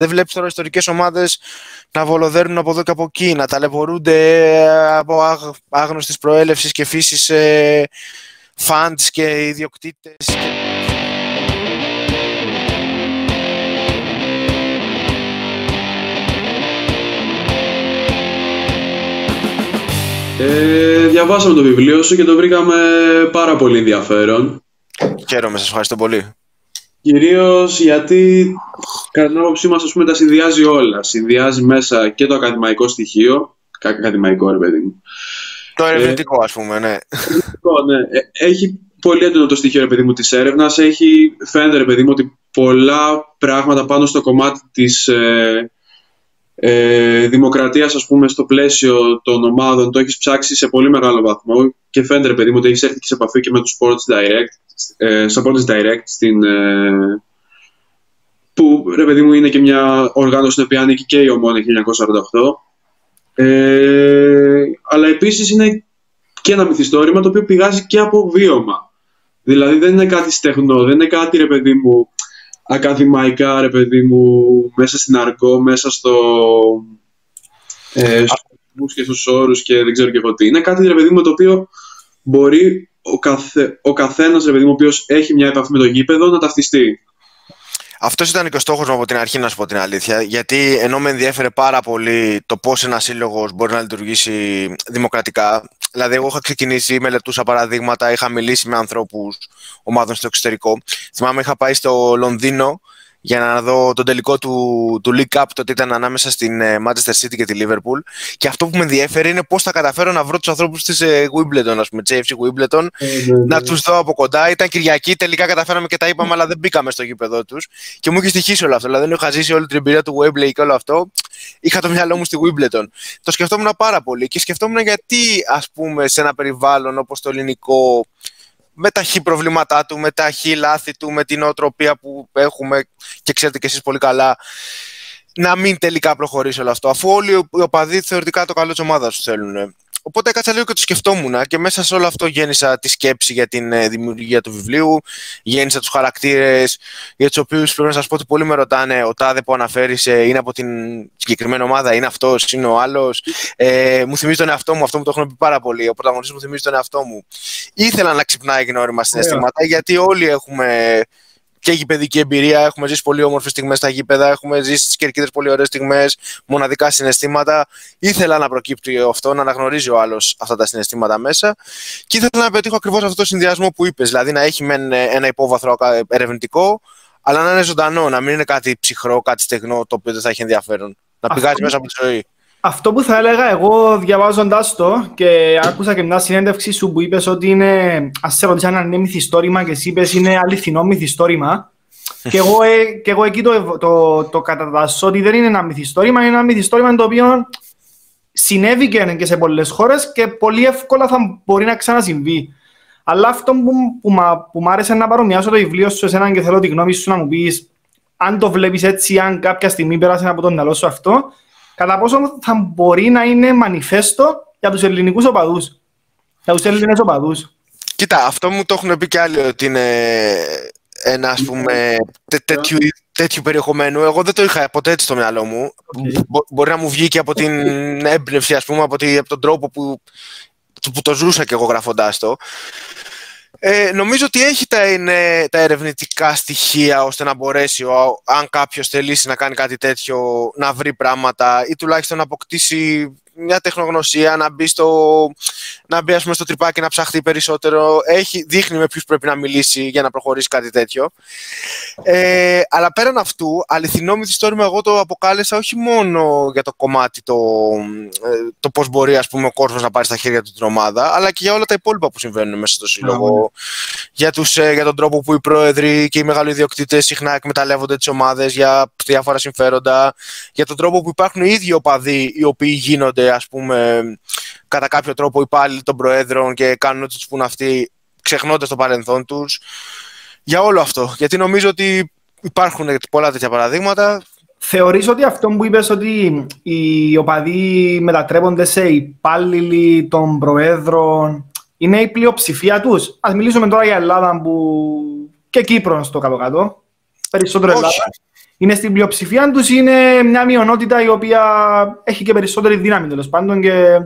Δεν βλέπεις τώρα ιστορικές ομάδες να βολοδέρνουν από εδώ και από εκεί, να ταλαιπωρούνται από άγνωστης προέλευσης και φύσης ε, και ιδιοκτήτες. Ε, διαβάσαμε το βιβλίο σου και το βρήκαμε πάρα πολύ ενδιαφέρον. Χαίρομαι, σας ευχαριστώ πολύ. Κυρίως γιατί κατά την άποψή μας, τα συνδυάζει όλα. Συνδυάζει μέσα και το ακαδημαϊκό στοιχείο. Ακαδημαϊκό, ρε παιδί μου. Το ερευνητικό, ε, ας πούμε, ναι. ναι. Ε, έχει πολύ έντονο το στοιχείο, ρε παιδί μου, της έρευνας. Έχει, φαίνεται, ρε παιδί μου, ότι πολλά πράγματα πάνω στο κομμάτι της ε, ε, δημοκρατίας, ας πούμε, στο πλαίσιο των ομάδων, το έχεις ψάξει σε πολύ μεγάλο βαθμό και φαίνεται, ρε παιδί μου, ότι έχεις έρθει σε επαφή και με τους Sports Direct ε, Supporters Direct στην, ε, που ρε παιδί μου είναι και μια οργάνωση στην οποία ανήκει και η Ομόνια 1948 ε, αλλά επίσης είναι και ένα μυθιστόρημα το οποίο πηγάζει και από βίωμα. Δηλαδή δεν είναι κάτι στεγνό, δεν είναι κάτι ρε παιδί μου ακαδημαϊκά ρε παιδί μου μέσα στην αργό, μέσα στο ε, στους και στους όρους και δεν ξέρω και εγώ τι. Είναι κάτι ρε παιδί μου το οποίο μπορεί ο, καθε, ο καθένας, ρε παιδί μου, ο οποίος έχει μια επαφή με το γήπεδο, να ταυτιστεί. Αυτός ήταν και ο στόχο μου από την αρχή, να σου πω την αλήθεια. Γιατί ενώ με ενδιέφερε πάρα πολύ το πώς ένας σύλλογος μπορεί να λειτουργήσει δημοκρατικά. Δηλαδή, εγώ είχα ξεκινήσει, μελετούσα παραδείγματα, είχα μιλήσει με ανθρώπους ομάδων στο εξωτερικό. Θυμάμαι, είχα πάει στο Λονδίνο για να δω τον τελικό του, του League Cup τότε ήταν ανάμεσα στην ε, Manchester City και τη Liverpool. Και αυτό που με ενδιαφέρει είναι πώς θα καταφέρω να βρω τους ανθρώπους της ε, Wimbledon, ας πούμε, JFC Wimbledon ε, ναι, ναι, να ναι. τους δω από κοντά, ήταν Κυριακή, τελικά καταφέραμε και τα είπαμε αλλά δεν μπήκαμε στο γήπεδο τους. Και μου είχε στοιχήσει όλο αυτό, δηλαδή δεν είχα ζήσει όλη την εμπειρία του Wembley και όλο αυτό. Είχα το μυαλό μου στη Wimbledon. Το σκεφτόμουν πάρα πολύ και σκεφτόμουν γιατί ας πούμε σε ένα περιβάλλον όπως το ελληνικό με τα χι προβλήματά του, με τα χι λάθη του, με την οτροπία που έχουμε και ξέρετε και εσείς πολύ καλά, να μην τελικά προχωρήσει όλο αυτό, αφού όλοι οι οπαδοί θεωρητικά το καλό της ομάδας τους θέλουν. Οπότε έκατσα λίγο και το σκεφτόμουν και μέσα σε όλο αυτό γέννησα τη σκέψη για την ε, δημιουργία του βιβλίου, γέννησα τους χαρακτήρες για τους οποίους πρέπει να σας πω ότι πολλοί με ρωτάνε ο τάδε που αναφέρεις ε, είναι από την συγκεκριμένη ομάδα, είναι αυτός, είναι ο άλλος; Ε, μου θυμίζει τον εαυτό μου, αυτό μου το έχουν πει πάρα πολύ. Ο πρωταγωνιστής μου θυμίζει τον εαυτό μου. Ήθελα να ξυπνάει γνώριμα συναισθήματα γιατί όλοι έχουμε και γηπαιδική εμπειρία. Έχουμε ζήσει πολύ όμορφες στιγμές στα γήπεδα. Έχουμε ζήσει στις κερκίδες πολύ ωραίες στιγμές, μοναδικά συναισθήματα. Ήθελα να προκύπτει αυτό, να αναγνωρίζει ο άλλος αυτά τα συναισθήματα μέσα. Και ήθελα να πετύχω ακριβώς αυτό το συνδυασμό που είπες. Δηλαδή να έχει μεν ένα υπόβαθρο ερευνητικό, αλλά να είναι ζωντανό, να μην είναι κάτι ψυχρό, κάτι στεγνό το οποίο δεν θα έχει ενδιαφέρον. Να πηγάζει μέσα από τη ζωή. Αυτό που θα έλεγα εγώ διαβάζοντάς το και άκουσα και μια συνέντευξη σου που είπες ότι είναι. Α σε ρωτήσω αν είναι μυθιστόρημα και εσύ είπες είναι αληθινό μυθιστόρημα. και, εγώ, ε, και εγώ εκεί το, το, το κατατάσσω ότι δεν είναι ένα μυθιστόρημα, είναι ένα μυθιστόρημα το οποίο συνέβηκε και σε πολλές χώρες και πολύ εύκολα θα μπορεί να ξανασυμβεί. Αλλά αυτό που, που, που μου άρεσε να παρομοιάσω το βιβλίο σου εσένα και θέλω τη γνώμη σου να μου πεις αν το βλέπεις έτσι, αν κάποια στιγμή πέρασε από τον μυαλό σου αυτό, κατά πόσο θα μπορεί να είναι μανιφέστο για τους ελληνικούς οπαδούς, για τους Έλληνες οπαδούς. Κοίτα, αυτό μου το έχουν πει και άλλοι ότι είναι ένα ας πούμε τέτοιου, τέτοιου περιεχομένου. Εγώ δεν το είχα ποτέ έτσι στο μυαλό μου. μπορεί να μου βγει και από την έμπνευση, ας πούμε, από, από τον τρόπο που, που το ζούσα και εγώ γραφοντάς το. Ε, νομίζω ότι έχει τα, είναι, τα ερευνητικά στοιχεία ώστε να μπορέσει, ο, αν κάποιος θελήσει να κάνει κάτι τέτοιο, να βρει πράγματα ή τουλάχιστον να αποκτήσει μια τεχνογνωσία, να μπει, στο, να μπει ας πούμε, στο τρυπάκι να ψαχτεί περισσότερο. Έχει, δείχνει με ποιους πρέπει να μιλήσει για να προχωρήσει κάτι τέτοιο. Ε, αλλά πέραν αυτού, αληθινό μυθιστόρημα εγώ το αποκάλεσα όχι μόνο για το κομμάτι το, ε, το πώς μπορεί ας πούμε, ο κόσμο να πάρει στα χέρια του την ομάδα, αλλά και για όλα τα υπόλοιπα που συμβαίνουν μέσα στο σύλλογο. Για, τους, ε, για τον τρόπο που οι πρόεδροι και οι μεγάλοι ιδιοκτήτες συχνά εκμεταλλεύονται τις ομάδες για διάφορα συμφέροντα, για τον τρόπο που υπάρχουν οι ίδιοι οπαδοί οι οποίοι γίνονται ας πούμε, κατά κάποιο τρόπο υπάλληλοι των προέδρων και κάνουν ό,τι τους πούν αυτοί, ξεχνώντας το παρελθόν τους. Για όλο αυτό. Γιατί νομίζω ότι υπάρχουν πολλά τέτοια παραδείγματα. Θεωρείς ότι αυτό που είπες ότι οι οπαδοί μετατρέπονται σε υπάλληλοι των προέδρων είναι η πλειοψηφία τους; Ας μιλήσουμε τώρα για Ελλάδα που... και Κύπρος στο κάτω-κάτω. Περισσότερο Ελλάδα. Είναι στην πλειοψηφία τους, είναι μια μειονότητα η οποία έχει και περισσότερη δύναμη τέλος πάντων και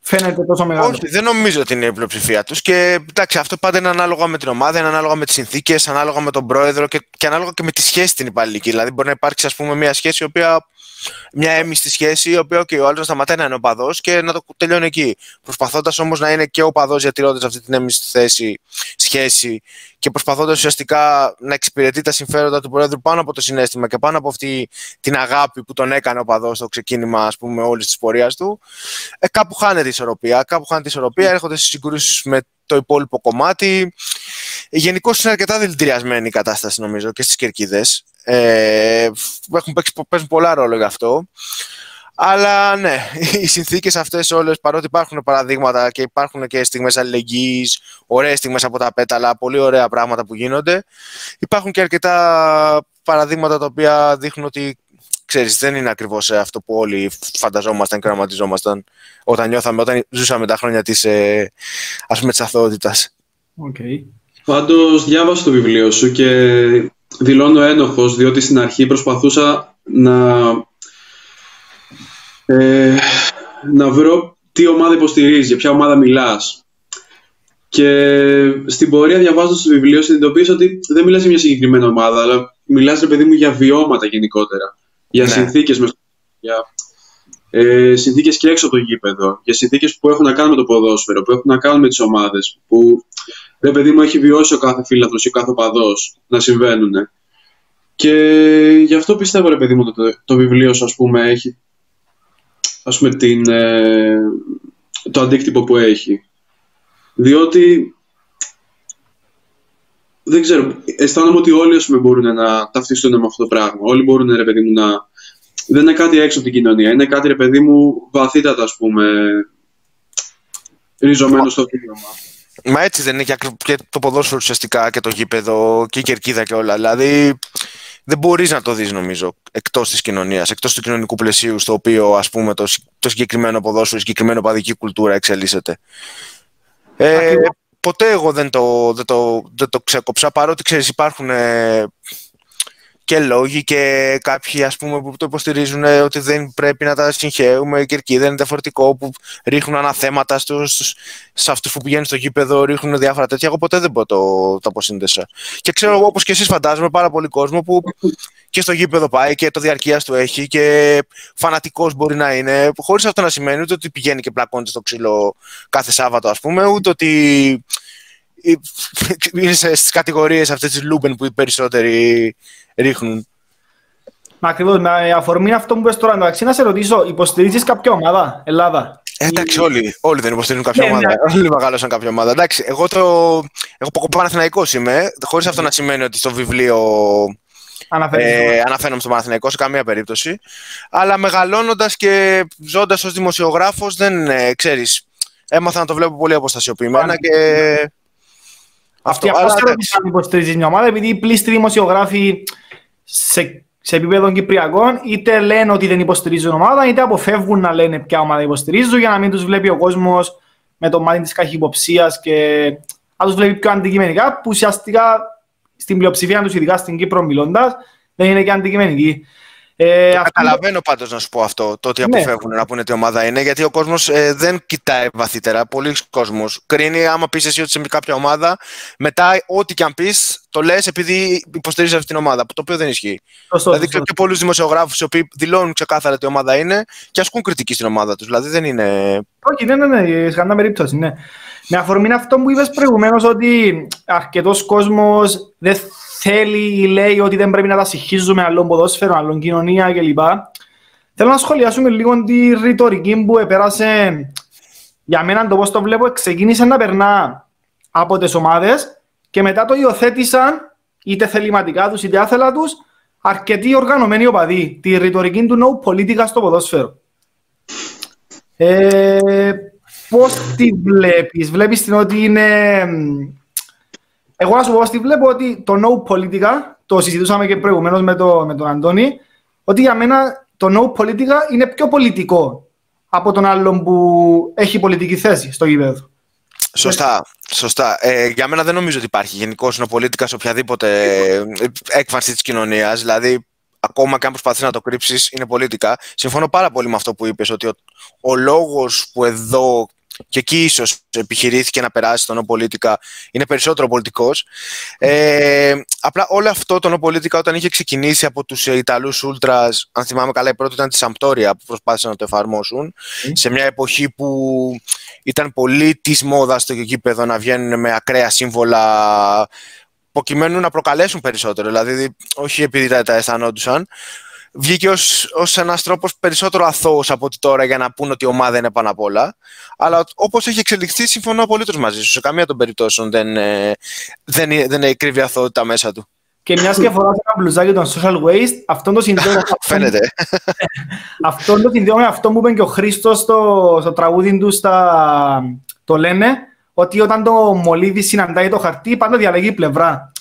φαίνεται τόσο μεγάλο. Όχι, δεν νομίζω ότι είναι η πλειοψηφία τους. Και εντάξει, αυτό πάντα είναι ανάλογα με την ομάδα, είναι ανάλογα με τις συνθήκες, ανάλογα με τον πρόεδρο και, και ανάλογα και με τη σχέση την υπαλληλική. Δηλαδή, μπορεί να υπάρξει ας πούμε, μια σχέση η οποία μια έμιστη σχέση, η οποία okay, ο άλλος να σταματάει να είναι οπαδός και να το τελειώνει εκεί. Προσπαθώντας όμως να είναι και οπαδός διατηρώντα αυτή την έμιστη θέση, σχέση και προσπαθώντας ουσιαστικά να εξυπηρετεί τα συμφέροντα του Πρόεδρου πάνω από το συνέστημα και πάνω από αυτή την αγάπη που τον έκανε ο παδός στο ξεκίνημα όλης της πορείας του, ε, κάπου χάνεται η ισορροπία. Κάπου χάνεται η ισορροπία, έρχονται στι συγκρούσεις με το υπόλοιπο κομμάτι. Γενικώ είναι αρκετά δηλητηριασμένη η κατάσταση νομίζω και στις κερκίδες. Ε, έχουν παίξει, παίζουν πολλά ρόλο γι' αυτό. Αλλά ναι, οι συνθήκες αυτές όλες, παρότι υπάρχουν παραδείγματα και υπάρχουν και στιγμές αλληλεγγύης, ωραίες στιγμές από τα πέταλα, πολύ ωραία πράγματα που γίνονται, υπάρχουν και αρκετά παραδείγματα τα οποία δείχνουν ότι ξέρεις, δεν είναι ακριβώς αυτό που όλοι φανταζόμασταν και οραματιζόμασταν όταν νιώθαμε, όταν ζούσαμε τα χρόνια της ε, ας πούμε, αθωότητας. Okay. Πάντως διάβασα το βιβλίο σου και δηλώνω ένοχος διότι στην αρχή προσπαθούσα να ε, να βρω τι ομάδα υποστηρίζεις, για ποια ομάδα μιλάς. Και στην πορεία διαβάζοντας το βιβλίο συνειδητοποίησα ότι δεν μιλάς για μια συγκεκριμένη ομάδα, αλλά μιλάς, ρε παιδί μου, για βιώματα γενικότερα. Για ναι. συνθήκες, για ε, συνθήκες και έξω από το γήπεδο, για συνθήκες που έχουν να κάνουν με το ποδόσφαιρο, που έχουν να κάνουν με τις ομάδες, που ρε παιδί μου έχει βιώσει ο κάθε φίλαθλος ή ο κάθε οπαδός να συμβαίνουν. Και γι' αυτό πιστεύω, ρε παιδί μου, το, το βιβλίο σου, ας πούμε, έχει ας πούμε, την, ε, το αντίκτυπο που έχει. Διότι δεν ξέρω, αισθάνομαι ότι όλοι ας πούμε, μπορούν να ταυτιστούν με αυτό το πράγμα. Όλοι μπορούν, ρε παιδί μου, να... Δεν είναι κάτι έξω από την κοινωνία. Είναι κάτι, ρε παιδί μου, βαθύτατα, ας πούμε, ριζωμένο στο βίωμα. Μα έτσι δεν είναι και το ποδόσφαιρο ουσιαστικά και το γήπεδο και η κερκίδα και όλα. Δηλαδή, δεν μπορείς να το δεις, νομίζω, εκτός της κοινωνίας, εκτός του κοινωνικού πλαισίου, στο οποίο ας πούμε, το, το συγκεκριμένο ποδόσφαιρο, η συγκεκριμένη οπαδική κουλτούρα εξελίσσεται. Ε, ποτέ εγώ δεν το, δεν το, δεν το ξέκοψα, παρότι ξέρεις υπάρχουν ε, και λόγοι και κάποιοι ας πούμε που το υποστηρίζουν ε, ότι δεν πρέπει να τα συγχαίουμε η κερκίδα είναι διαφορετικό που ρίχνουν αναθέματα στους, σε αυτούς που πηγαίνουν στο γήπεδο ρίχνουν διάφορα τέτοια εγώ ποτέ δεν το, το αποσύνδεσα. Και ξέρω εγώ όπως και εσείς φαντάζομαι πάρα πολύ κόσμο που και στο γήπεδο πάει και το διαρκείας του έχει και φανατικός μπορεί να είναι χωρίς αυτό να σημαίνει ούτε ότι πηγαίνει και πλακώνεται στο ξύλο κάθε Σάββατο ας πούμε ούτε ότι είναι στις κατηγορίες αυτές της λούμπεν που οι περισσότεροι ρίχνουν. Μα ακριβώς, με αφορμή αυτό που 'πες τώρα, εντάξει, να σε ρωτήσω, υποστηρίζεις κάποια ομάδα, Ελλάδα; Ε, εντάξει, όλοι, όλοι δεν υποστηρίζουν κάποια ναι, ομάδα. Ναι. Όλοι μεγαλώσαν κάποια ομάδα. Εντάξει, εγώ το. Εγώ Παναθηναϊκός είμαι, χωρίς αυτό να σημαίνει ότι στο βιβλίο ε, αναφέρομαι στο Παναθηναϊκός σε καμία περίπτωση. Αλλά μεγαλώνοντας και ζώντας ως δημοσιογράφος, δεν ε, ξέρεις. Έμαθα να το βλέπω πολύ αποστασιοποιημένα και αυτή αυτό, αλλά... αν υποστηρίζει μια ομάδα, επειδή οι πλήστοι δημοσιογράφοι σε, σε επίπεδο κυπριακών είτε λένε ότι δεν υποστηρίζουν ομάδα, είτε αποφεύγουν να λένε ποια ομάδα υποστηρίζουν για να μην τους βλέπει ο κόσμος με το μάτι της καχυποψίας και να τους βλέπει πιο αντικειμενικά, που ουσιαστικά στην πλειοψηφία τους, ειδικά στην Κύπρο μιλώντας, δεν είναι και αντικειμενική. Ε, το καταλαβαίνω πάντως να σου πω αυτό, το ότι ναι. αποφεύγουν να πούνε τι ομάδα είναι, γιατί ο κόσμος ε, δεν κοιτάει βαθύτερα. Πολλοί κόσμος κρίνει άμα πεις εσύ ότι είσαι με κάποια ομάδα, μετά ό,τι και αν πεις το λες επειδή υποστηρίζεις αυτή την ομάδα, το οποίο δεν ισχύει. Σωστό, δηλαδή ξέρω και πολλούς δημοσιογράφους οι οποίοι δηλώνουν ξεκάθαρα τι ομάδα είναι και ασκούν κριτική στην ομάδα τους. Δηλαδή δεν είναι... Όχι, ναι, ναι, ναι, σε κανένα περίπτωση, ναι. Με αφορμή αυτό που είπες προηγουμένως ότι αρκετός κόσμος δεν θέλει ή λέει ότι δεν πρέπει να τα συγχύζουμε άλλων ποδόσφαιρο, άλλων κοινωνία κλπ. Θέλω να σχολιάσουμε λίγο τη ρητορική που επέρασε για μένα το πώς το βλέπω ξεκίνησε να περνά από τις ομάδες και μετά το υιοθέτησαν είτε θεληματικά τους είτε άθελα τους αρκετοί οργανωμένοι οπαδοί τη ρητορική του no πολιτικά στο ποδόσφαιρο. Ε, πώς τη βλέπεις, βλέπεις την ότι είναι εγώ να σου πω ότι βλέπω ότι το no politica, το συζητούσαμε και προηγουμένως με, το, με τον Αντώνη, ότι για μένα το no politica είναι πιο πολιτικό από τον άλλον που έχει πολιτική θέση στο γήπεδο. Σωστά. Σωστά. Ε, για μένα δεν νομίζω ότι υπάρχει γενικώ νοπολίτικα σε οποιαδήποτε έκφανση της κοινωνίας. Δηλαδή, ακόμα και αν προσπαθείς να το κρύψεις, είναι πολιτικά. Συμφωνώ πάρα πολύ με αυτό που είπες, ότι ο, ο λόγος που εδώ και εκεί ίσως επιχειρήθηκε να περάσει το νοπολίτικα είναι περισσότερο πολιτικός. Ε, απλά όλο αυτό το νοπολίτικα όταν είχε ξεκινήσει από τους Ιταλούς Ούλτρα, αν θυμάμαι καλά, η πρώτη ήταν τη Σαμπτόρια που προσπάθησαν να το εφαρμόσουν, σε μια εποχή που ήταν πολύ της μόδας στο γήπεδο να βγαίνουν με ακραία σύμβολα προκειμένου να προκαλέσουν περισσότερο. Δηλαδή, όχι επειδή τα, τα αισθανόντουσαν, βγήκε ως, ως ένας τρόπος περισσότερο αθώος από ότι τώρα για να πούνε ότι η ομάδα είναι πάνω απ' όλα. Αλλά όπως έχει εξελιχθεί, συμφωνώ απολύτως μαζί σου. Σε καμία των περιπτώσεων δεν, ε, δεν, δεν, δεν κρύβει αθωότητα μέσα του. Και μιας και φοράς ένα μπλουζάκι των social waste, αυτό το συνδέω. Φαίνεται. αυτό το συνδέω με αυτό που είπε και ο Χρήστος στο, στο τραγούδι του στα, το λένε, ότι όταν το μολύβι συναντάει το χαρτί, πάντα διαλέγει πλευρά.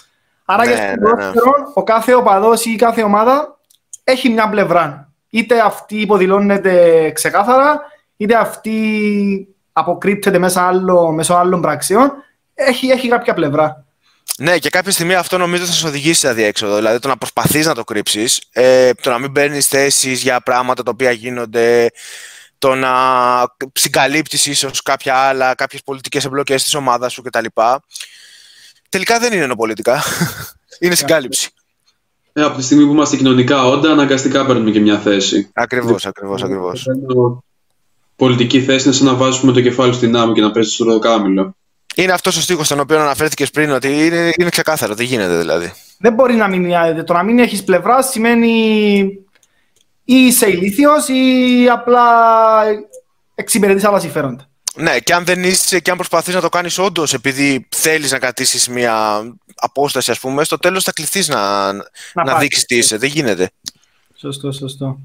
Άρα Ναι, και στο ναι, ναι. ποδόσφαιρο, ο κάθε οπαδός ή κάθε ομάδα έχει μια πλευρά. Είτε αυτή υποδηλώνεται ξεκάθαρα, είτε αυτή αποκρύπτεται μέσα, άλλο, μέσω άλλων πραξιών. Έχει, έχει κάποια πλευρά. Ναι, και κάποια στιγμή αυτό νομίζω θα σε οδηγήσει σε αδιέξοδο. Δηλαδή το να προσπαθείς να το κρύψεις, ε, το να μην παίρνεις θέσεις για πράγματα τα οποία γίνονται, το να συγκαλύπτεις ίσως κάποια άλλα, κάποιες πολιτικές εμπλοκές της ομάδας σου κτλ. Τελικά δεν είναι νοπολιτικά. είναι συγκάλυψη. Ε, από τη στιγμή που είμαστε κοινωνικά όντα, αναγκαστικά παίρνουμε και μια θέση. Ακριβώς, ακριβώς, ακριβώς. Ενώ Πολιτική θέση είναι σαν να βάζουμε το κεφάλι στην άμμο και να παίζει στο ροδοκάμιλο. Είναι αυτός ο στίχος στον οποίο αναφέρθηκες πριν, ότι είναι, είναι ξεκάθαρο, δεν γίνεται δηλαδή. Δεν μπορεί να μην. Το να μην έχεις πλευρά σημαίνει ή είσαι ηλίθιος ή απλά εξυπηρετείς άλλα συμφέροντα. Ναι, και αν δεν είσαι και αν προσπαθείς να το κάνεις όντως επειδή θέλεις να κρατήσεις μια απόσταση, ας πούμε, στο τέλος θα κληθείς να, να, να πάρεις. δείξεις τι είσαι. Δεν γίνεται. Σωστό, σωστό.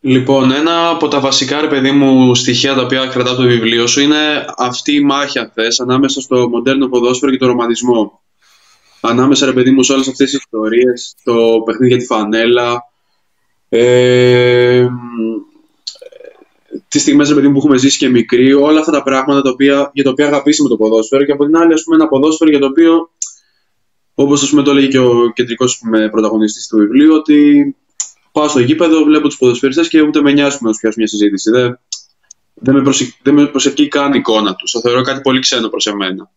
Λοιπόν, ένα από τα βασικά, ρε παιδί μου, στοιχεία τα οποία κρατάω από το βιβλίο σου είναι αυτή η μάχη, αν θες, ανάμεσα στο μοντέρνο ποδόσφαιρο και το ρομαντισμό. Ανάμεσα, ρε παιδί μου, σε όλες αυτές τις ιστορίες, το παιχνίδι για τη φανέλα, ε, τις στιγμές, ρε παιδί μου, που έχουμε ζήσει και μικροί, όλα αυτά τα πράγματα τα οποία, για τα οποία αγαπήσαμε το ποδόσφαιρο και από την άλλη, ας πούμε, ένα ποδόσφαιρο για το οποίο, όπως ας πούμε, το έλεγε και ο κεντρικός ας πούμε, πρωταγωνιστής του βιβλίου, ότι πάω στο γήπεδο, βλέπω τους ποδοσφαιριστές και ούτε με νοιάζει να τους πιάσω μια συζήτηση. Δεν, δεν, με προσε, δεν με προσελκύει καν η εικόνα τους. Το θεωρώ κάτι πολύ ξένο προς εμένα.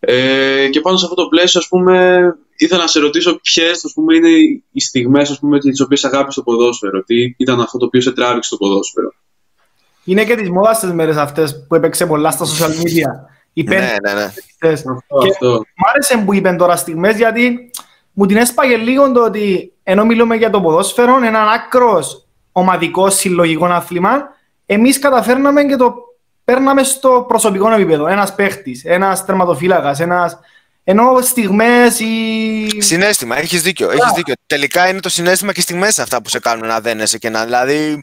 Ε, και πάνω σε αυτό το πλαίσιο, ας πούμε, ήθελα να σε ρωτήσω ποιες είναι οι στιγμές τις οποίες αγάπησε το ποδόσφαιρο. Τι ήταν αυτό το οποίο σε τράβηξε το ποδόσφαιρο; Είναι και τη μόδας στι μέρες αυτές που έπαιξε πολλά στα social media. Οι Ναι, πέντε ναι, ναι. αυτές. Αυτό, Και αυτό. Μ' άρεσε που είπε τώρα στιγμές γιατί μου την έσπαγε λίγο το ότι ενώ μιλούμε για το ποδόσφαιρο, έναν άκρος ομαδικό συλλογικό άθλημα, εμείς καταφέρναμε και το παίρναμε στο προσωπικό επίπεδο. Ένας παίχτης, ένας τερματοφύλακας, ένας... Ενώ στιγμές ή... Συνέστημα, έχεις δίκιο. Έχεις δίκιο. Τελικά είναι το συνέστημα και οι στιγμές αυτά που σε κάνουν να δένεσαι και να. Δηλαδή,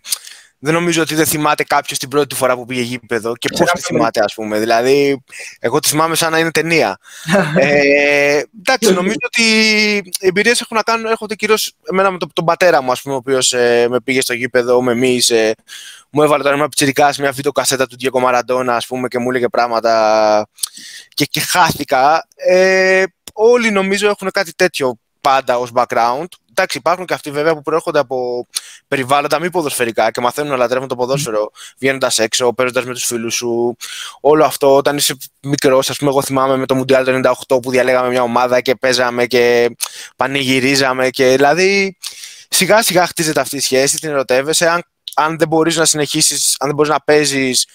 δεν νομίζω ότι δεν θυμάται κάποιος την πρώτη φορά που πήγε γήπεδο και πώς τη θυμάται, ας πούμε. Δηλαδή, εγώ τη θυμάμαι σαν να είναι ταινία. ε, εντάξει, νομίζω ότι οι εμπειρίες έχουν να κάνουν, έρχονται κυρίω εμένα με το, τον πατέρα μου, ας πούμε, ο οποίος ε, με πήγε στο γήπεδο, με μίλησε. Μου έβαλε τώρα ένα πιτσιρικάς μια βίντεο κασέτα του Diego Maradona, ας πούμε, και μου έλεγε πράγματα και, και χάθηκα. Ε, όλοι νομίζω έχουν κάτι τέτοιο πάντα ως background. Εντάξει, υπάρχουν και αυτοί βέβαια που προέρχονται από περιβάλλοντα μη ποδοσφαιρικά και μαθαίνουν να λατρεύουν το ποδόσφαιρο βγαίνοντας έξω, παίζοντας με τους φίλους σου. Όλο αυτό όταν είσαι μικρός, ας πούμε, εγώ θυμάμαι με το Μουντιάλ το 98 που διαλέγαμε μια ομάδα και παίζαμε και πανηγυρίζαμε. Και δηλαδή σιγά σιγά χτίζεται αυτή η σχέση, την ερωτεύεσαι. Αν, αν δεν μπορείς να συνεχίσεις, αν δεν μπορείς να παίζεις,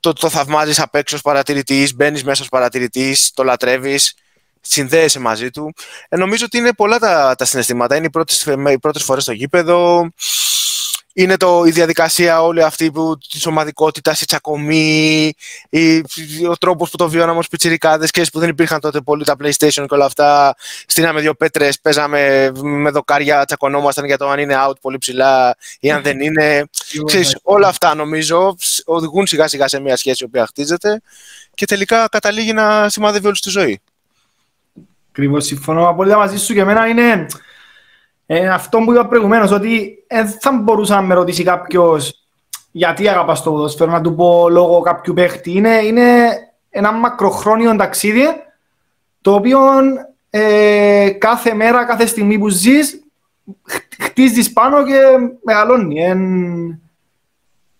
το, το θαυμάζεις απ' έξω ως παρατηρητής, μπαίνεις μέσα ως παρατηρητής, το λατρεύεις συνδέεσαι μαζί του. Ε, νομίζω ότι είναι πολλά τα, τα συναισθήματα. Είναι οι πρώτες, οι πρώτες φορές στο γήπεδο, είναι το, η διαδικασία όλη αυτή που, της ομαδικότητας, η τσακωμή, η, ο τρόπος που το βιώναμε ως πιτσιρικάδες και που δεν υπήρχαν τότε πολύ τα PlayStation και όλα αυτά. Στείναμε δύο πέτρες, παίζαμε με δοκάρια, τσακωνόμασταν για το αν είναι out πολύ ψηλά ή αν δεν είναι. Ξέρεις, όλα αυτά νομίζω οδηγούν σιγά σιγά σε μια σχέση η οποία χτίζεται και τελικά καταλήγει να σημαδεύει όλη τη ζωή. Ακριβώς συμφωνώ απόλυτα μαζί σου και εμένα είναι ε, αυτό που είπα προηγουμένως, ότι δεν θα μπορούσα να με ρωτήσει κάποιος γιατί αγαπάς το ποδόσφαιρο, να του πω λόγω κάποιου παίχτη. Είναι, είναι ένα μακροχρόνιο ταξίδι το οποίο ε, κάθε μέρα, κάθε στιγμή που ζεις, χτίζεις πάνω και μεγαλώνει.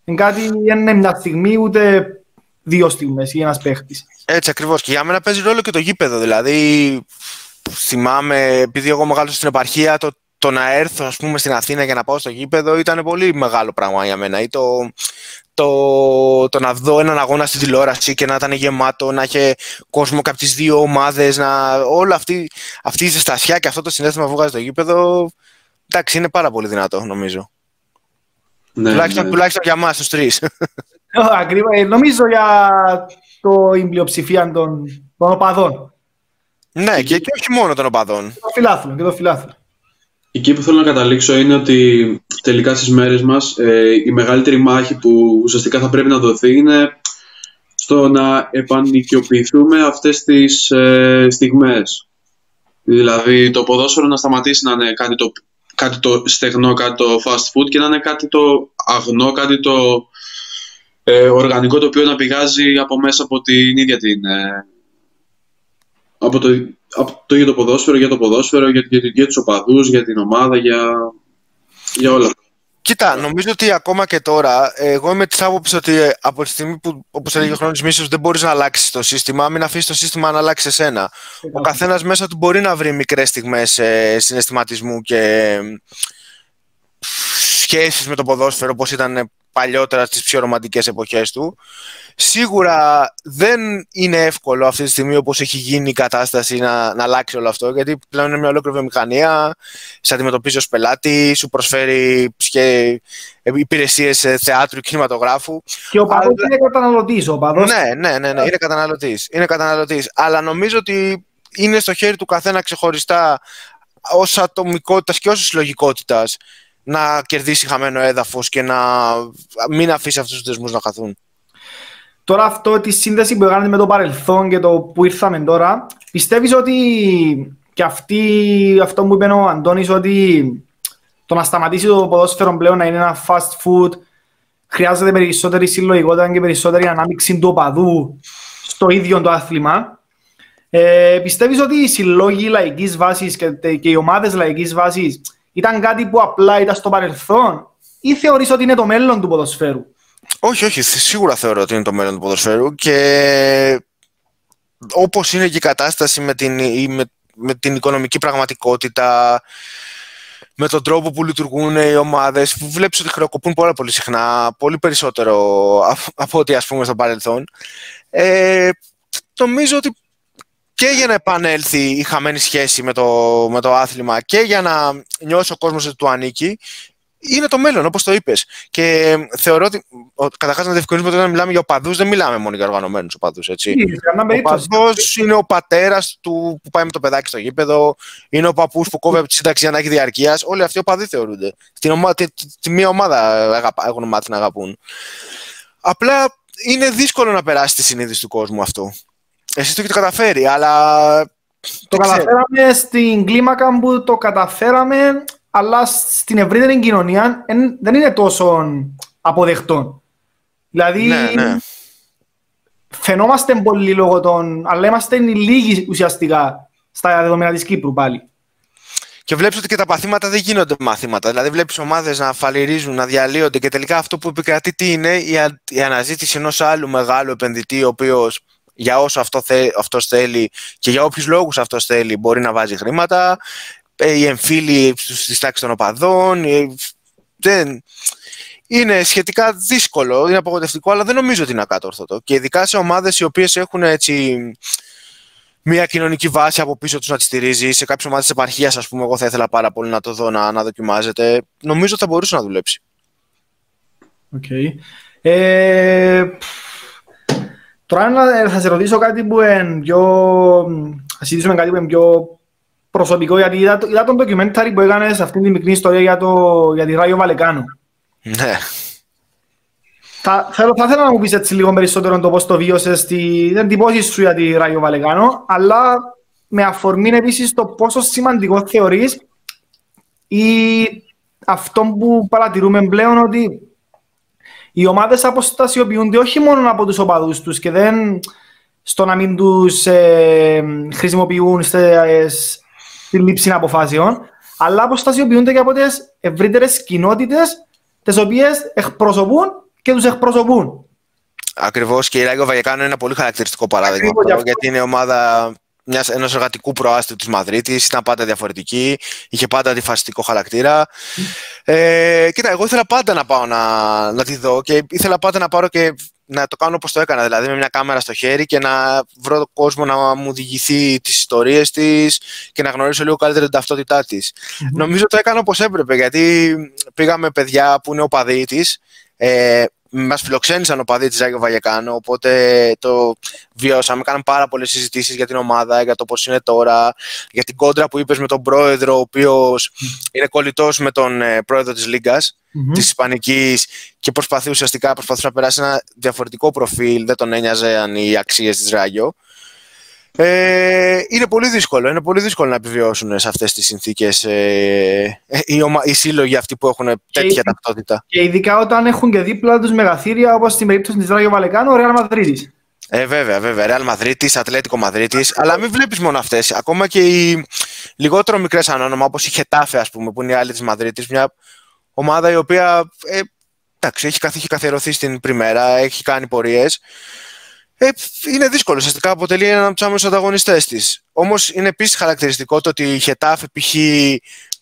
Είναι κάτι, είναι μια στιγμή ούτε δύο στιγμές ή ένας παίχτης. Έτσι ακριβώς. Και για μένα παίζει ρόλο και το γήπεδο. Δηλαδή, θυμάμαι, επειδή εγώ μεγάλωσα στην επαρχία, το, το να έρθω ας πούμε, στην Αθήνα για να πάω στο γήπεδο ήταν πολύ μεγάλο πράγμα για μένα. Ή το, το, το να δω έναν αγώνα στη τηλεόραση και να ήταν γεμάτο, να είχε κόσμο και από τις δύο ομάδες, όλη αυτή, αυτή η ζεστασιά και αυτό το συνέστημα που βγάζει το γήπεδο. Εντάξει, είναι πάρα πολύ δυνατό νομίζω. Ναι, τουλάχιστον, ναι. τουλάχιστον για εμάς τους τρεις. Ακριβώ. Ε, νομίζω για το, η πλειοψηφία των, των οπαδών. Ναι, και, και όχι μόνο των οπαδών. Και το φιλάθλο. Και το φιλάθλο. Εκεί που θέλω να καταλήξω είναι ότι τελικά στις μέρες μας ε, η μεγαλύτερη μάχη που ουσιαστικά θα πρέπει να δοθεί είναι στο να επανοικιοποιηθούμε αυτές τις ε, στιγμές. Δηλαδή το ποδόσφαιρο να σταματήσει να είναι κάτι το, κάτι το στεγνό, κάτι το fast food και να είναι κάτι το αγνό, κάτι το ε, οργανικό το οποίο να πηγάζει από μέσα από την ίδια την... Ε, από το, από το, για το ποδόσφαιρο, για το ποδόσφαιρο, για, για, για τους οπαδούς, για την ομάδα, για, για όλα. Κοίτα, νομίζω ότι ακόμα και τώρα, εγώ είμαι της άποψης ότι ε, από τη στιγμή που, όπως έλεγε ο χρόνο μίσος, δεν μπορείς να αλλάξεις το σύστημα, μην αφήσεις το σύστημα να αλλάξει εσένα. Ο καθένας μέσα του μπορεί να βρει μικρές στιγμές ε, συναισθηματισμού και σχέσεις με το ποδόσφαιρο όπως ήταν παλιότερα στις πιο ρομαντικές εποχές του. Σίγουρα δεν είναι εύκολο αυτή τη στιγμή όπως έχει γίνει η κατάσταση να, να αλλάξει όλο αυτό γιατί πλέον είναι μια ολόκληρη βιομηχανία, σε αντιμετωπίζει ως πελάτη, σου προσφέρει και υπηρεσίες θεάτρου, κινηματογράφου. Και ο παδός Αλλά... είναι καταναλωτής. Ο παδός... Ναι, ναι, ναι, ναι, είναι καταναλωτής. Είναι καταναλωτής. Αλλά νομίζω ότι είναι στο χέρι του καθένα ξεχωριστά ως ατομικότητας και ως συλλογικότητας να κερδίσει χαμένο έδαφος και να μην αφήσει αυτούς τους δεσμούς να χαθούν. Τώρα αυτό τη σύνδεση που έκανατε με το παρελθόν και το που ήρθαμε τώρα, πιστεύεις ότι και αυτή, αυτό που είπε ο Αντώνης ότι το να σταματήσει το ποδόσφαιρο πλέον να είναι ένα fast food χρειάζεται περισσότερη συλλογικότητα και περισσότερη ανάμειξη του οπαδού στο ίδιο το άθλημα. Ε, πιστεύεις ότι οι συλλόγοι λαϊκής βάσης και, και οι ομάδες λαϊκής βάσης ήταν κάτι που απλά ήταν στο παρελθόν ή θεωρείς ότι είναι το μέλλον του ποδοσφαίρου; Όχι, όχι, σίγουρα θεωρώ ότι είναι το μέλλον του ποδοσφαίρου και όπως είναι και η κατάσταση με την, με, με την οικονομική πραγματικότητα, με τον τρόπο που λειτουργούν οι ομάδες, που βλέπεις ότι χρεοκοπούν πάρα πολύ συχνά, πολύ περισσότερο από ό,τι ας πούμε στο παρελθόν. Ε, νομίζω ότι και για να επανέλθει η χαμένη σχέση με το, με το άθλημα και για να νιώσει ο κόσμος ότι του ανήκει, είναι το μέλλον, όπως το είπες. Και θεωρώ ότι, καταρχάς να διευκρινίσουμε ότι όταν μιλάμε για οπαδούς, δεν μιλάμε μόνο για οργανωμένους οπαδούς, έτσι. Ο οπαδός είναι ο πατέρας του που πάει με το παιδάκι στο γήπεδο, είναι ο παππούς που κόβει από τη σύνταξη για να έχει διαρκείας. Όλοι αυτοί οι οπαδοί θεωρούνται. Την ομα... τη, τη, τη, μία ομάδα έχουν μάθει να αγαπούν. Απλά είναι δύσκολο να περάσει τη συνείδηση του κόσμου αυτό. Εσείς το έχετε καταφέρει, αλλά... Το καταφέραμε στην κλίμακα που το καταφέραμε, αλλά στην ευρύτερη κοινωνία δεν είναι τόσο αποδεκτό. Δηλαδή, ναι, ναι. φαινόμαστε πολύ λόγω των... αλλά είμαστε λίγοι ουσιαστικά στα δεδομένα της Κύπρου πάλι. Και βλέπεις ότι και τα παθήματα δεν γίνονται μαθήματα. Δηλαδή, βλέπεις ομάδες να φαλυρίζουν, να διαλύονται και τελικά αυτό που επικρατεί τι είναι η, η αναζήτηση ενός άλλου μεγάλου επενδυτή, ο οποίος για όσο αυτό θε, αυτός θέλει και για όποιους λόγους αυτός θέλει μπορεί να βάζει χρήματα, ε, οι εμφύλοι στις τάξεις των οπαδών, δεν... Είναι σχετικά δύσκολο, είναι απογοητευτικό, αλλά δεν νομίζω ότι είναι ακάτορθωτο. Και ειδικά σε ομάδες οι οποίες έχουν έτσι μια κοινωνική βάση από πίσω τους να τη στηρίζει, σε κάποιες ομάδες της επαρχίας, ας πούμε, εγώ θα ήθελα πάρα πολύ να το δω να, να δοκιμάζεται, νομίζω ότι θα μπορούσε να δουλέψει. Okay. Ε, Τώρα θα σε ρωτήσω κάτι που είναι πιο... Θα συζητήσουμε κάτι που είναι πιο προσωπικό, γιατί είδα, είδα τον ντοκιμένταρι που έκανες σε αυτήν την μικρή ιστορία για, το, για τη Ράγιο Βαλεκάνο. Ναι. Θα, θα, θα ήθελα να μου πεις έτσι λίγο περισσότερο το πώς το βίωσες, την εντυπώσεις σου για τη Ράγιο Βαλεκάνο, αλλά με αφορμή επίσης το πόσο σημαντικό θεωρείς ή αυτό που παρατηρούμε πλέον ότι οι ομάδες αποστασιοποιούνται όχι μόνο από τους οπαδούς τους και δεν στο να μην τους ε, χρησιμοποιούν στη, στη λήψη αποφάσεων, αλλά αποστασιοποιούνται και από τις ευρύτερες κοινότητες, τις οποίες εκπροσωπούν και τους εκπροσωπούν. Ακριβώς και η Ράγκο Βαγεκάνο είναι ένα πολύ χαρακτηριστικό παράδειγμα. γιατί είναι ομάδα ενός εργατικού προάστιου της Μαδρίτης, ήταν πάντα διαφορετική, είχε πάντα αντιφασιστικό χαρακτήρα. Ε, κοίτα, εγώ ήθελα πάντα να πάω να, να τη δω και ήθελα πάντα να πάρω και να το κάνω όπως το έκανα, δηλαδή με μια κάμερα στο χέρι και να βρω τον κόσμο να μου διηγηθεί τις ιστορίες της και να γνωρίσω λίγο καλύτερα την ταυτότητά της. Νομίζω το έκανα όπως έπρεπε, γιατί πήγαμε παιδιά που είναι οπαδοί της, ε, Μας φιλοξένησαν ο παδί της Άγιο Βαγεκάνο, οπότε το βιώσαμε. Κάναμε πάρα πολλές συζητήσεις για την ομάδα, για το πώς είναι τώρα, για την κόντρα που είπες με τον πρόεδρο, ο οποίος είναι κολλητός με τον ε, πρόεδρο της Λίγκας mm-hmm. της Ισπανικής και προσπαθεί ουσιαστικά προσπαθούσε να περάσει ένα διαφορετικό προφίλ. Δεν τον ένοιαζε αν οι αξίες της Ράγιο. Ε, είναι πολύ δύσκολο. Είναι πολύ δύσκολο να επιβιώσουν σε αυτές τις συνθήκες ε, οι, ομα... οι σύλλογοι αυτοί που έχουν τέτοια ταυτότητα. Και ειδικά όταν έχουν και δίπλα τους μεγαθύρια όπως στην περίπτωση της Ράγιο Βαλεκάνο, ο Ρεάλ Μαδρίτη. Ε, βέβαια, βέβαια. Ρεάλ Μαδρίτη, Ατλέτικο Μαδρίτη. Αλλά μην βλέπεις μόνο αυτές. Ακόμα και οι λιγότερο μικρές ανώνομα, όπως η Χετάφε, ας πούμε, που είναι η άλλη της Μαδρίτη. Μια ομάδα η οποία ε, εντάξει, έχει, έχει καθιερωθεί στην πριμέρα, έχει κάνει πορείες. Ε, είναι δύσκολο. Ουσιαστικά αποτελεί έναν από τους άμεσους ανταγωνιστές της. Όμως είναι επίσης χαρακτηριστικό το ότι η Χετάφε π.χ.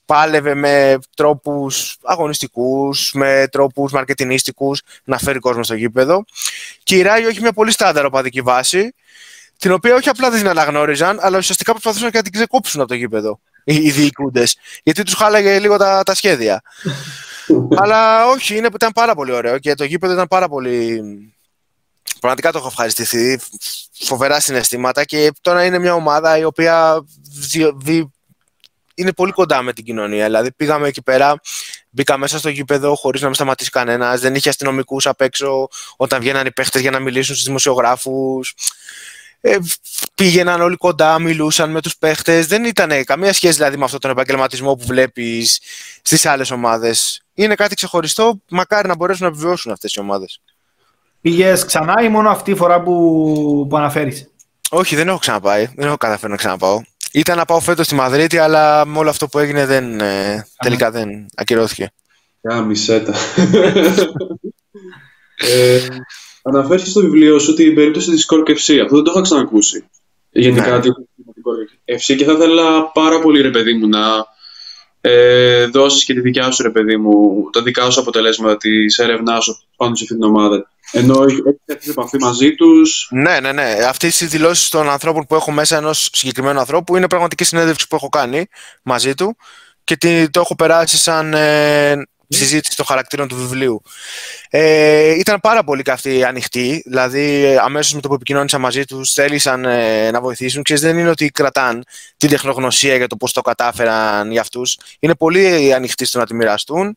πάλευε με τρόπους αγωνιστικούς, με τρόπους μαρκετινίστικους να φέρει κόσμο στο γήπεδο. Και η Ράγιο έχει μια πολύ στάνταρ οπαδική βάση, την οποία όχι απλά δεν την αναγνώριζαν, αλλά ουσιαστικά προσπαθούσαν και να την ξεκόψουν από το γήπεδο οι διοικούντες. Γιατί τους χάλαγε λίγο τα, τα σχέδια. αλλά όχι, είναι, ήταν πάρα πολύ ωραίο και το γήπεδο ήταν πάρα πολύ Πραγματικά το έχω ευχαριστηθεί. Φοβερά συναισθήματα και τώρα είναι μια ομάδα η οποία είναι πολύ κοντά με την κοινωνία. Δηλαδή πήγαμε εκεί πέρα, μπήκα μέσα στο γήπεδο χωρίς να με σταματήσει κανένας. Δεν είχε αστυνομικούς απ' έξω όταν βγαίναν οι παίχτες για να μιλήσουν στους δημοσιογράφους. Ε, πήγαιναν όλοι κοντά, μιλούσαν με τους παίχτες. Δεν ήταν καμία σχέση δηλαδή με αυτόν τον επαγγελματισμό που βλέπεις στις άλλες ομάδες. Είναι κάτι ξεχωριστό. Μακάρι να μπορέσουν να επιβιώσουν αυτές οι ομάδες. Πήγες ξανά ή μόνο αυτή τη φορά που, που αναφέρεις; Όχι, δεν έχω ξαναπάει. Δεν έχω καταφέρει να ξαναπάω. Ήταν να πάω φέτος στη Μαδρίτη, αλλά με όλο αυτό που έγινε δεν, ε, τελικά δεν ακυρώθηκε. Για μισέτα. ε, αναφέρθηκες στο βιβλίο σου την περίπτωση της Cork FC. Αυτό δεν το είχα ξανακούσει. Γενικά ναι. την Cork FC και θα ήθελα πάρα πολύ ρε παιδί μου να ε, δώσεις και τη δικιά σου ρε παιδί μου, τα δικά σου αποτελέσματα της έρευνάς σου πάνω σε αυτήν την ομάδα. Ενώ έχεις έρθει επαφή μαζί τους. Ναι, ναι, ναι. Αυτές οι δηλώσεις των ανθρώπων που έχω μέσα ενός συγκεκριμένου ανθρώπου είναι πραγματική συνέντευξη που έχω κάνει μαζί του και το έχω περάσει σαν ε, συζήτηση των χαρακτήρων του βιβλίου. Ε, ήταν πάρα πολύ καυτή ανοιχτή, δηλαδή αμέσως με το που επικοινώνησα μαζί τους θέλησαν ε, να βοηθήσουν. Ξέρεις, δεν είναι ότι κρατάν την τεχνογνωσία για το πώς το κατάφεραν για αυτούς. Είναι πολύ ανοιχτοί στο να τη μοιραστούν.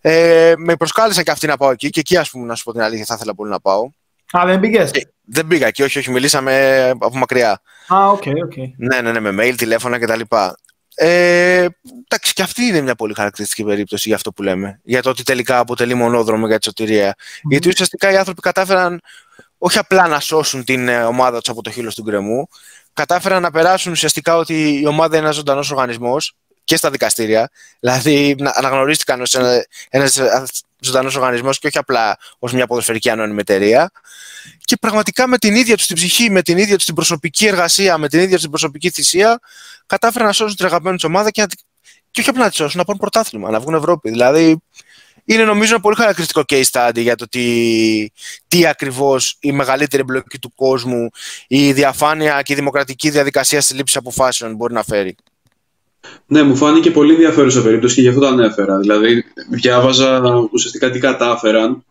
Ε, με προσκάλεσαν και αυτοί να πάω εκεί και εκεί, ας πούμε, να σου πω την αλήθεια, θα ήθελα πολύ να πάω. Α, δεν πήγες; Ε, δεν πήγα εκεί, όχι, όχι, μιλήσαμε από μακριά. Α, OK, okay, okay. Ναι, ναι, ναι, με mail, τηλέφωνα κτλ. Ε, εντάξει, και αυτή είναι μια πολύ χαρακτηριστική περίπτωση για αυτό που λέμε. Για το ότι τελικά αποτελεί μονόδρομο για τη σωτηρία. Mm-hmm. Γιατί ουσιαστικά οι άνθρωποι κατάφεραν όχι απλά να σώσουν την ε, ομάδα τους από το χείλος του γκρεμού, κατάφεραν να περάσουν ουσιαστικά ότι η ομάδα είναι ένας ζωντανός οργανισμός και στα δικαστήρια. Δηλαδή, αναγνωρίστηκαν ως ένας ζωντανός οργανισμός και όχι απλά ως μια ποδοσφαιρική ανώνυμη εταιρεία. Και πραγματικά με την ίδια τους την ψυχή, με την ίδια τους την προσωπική εργασία, με την ίδια τους την προσωπική θυσία, κατάφεραν να σώσουν την αγαπημένη τους ομάδα και, να... και όχι απλά να τη σώσουν, να πάρουν πρωτάθλημα, να βγουν Ευρώπη. Δηλαδή, είναι νομίζω ένα πολύ χαρακτηριστικό case study για το τι, τι ακριβώς η μεγαλύτερη εμπλοκή του κόσμου, η διαφάνεια και η δημοκρατική διαδικασία στη λήψη αποφάσεων μπορεί να φέρει. Ναι, μου φάνηκε πολύ ενδιαφέρουσα περίπτωση και γι' αυτό το ανέφερα. Δηλαδή, διάβαζα ουσιαστικά τι κατάφεραν.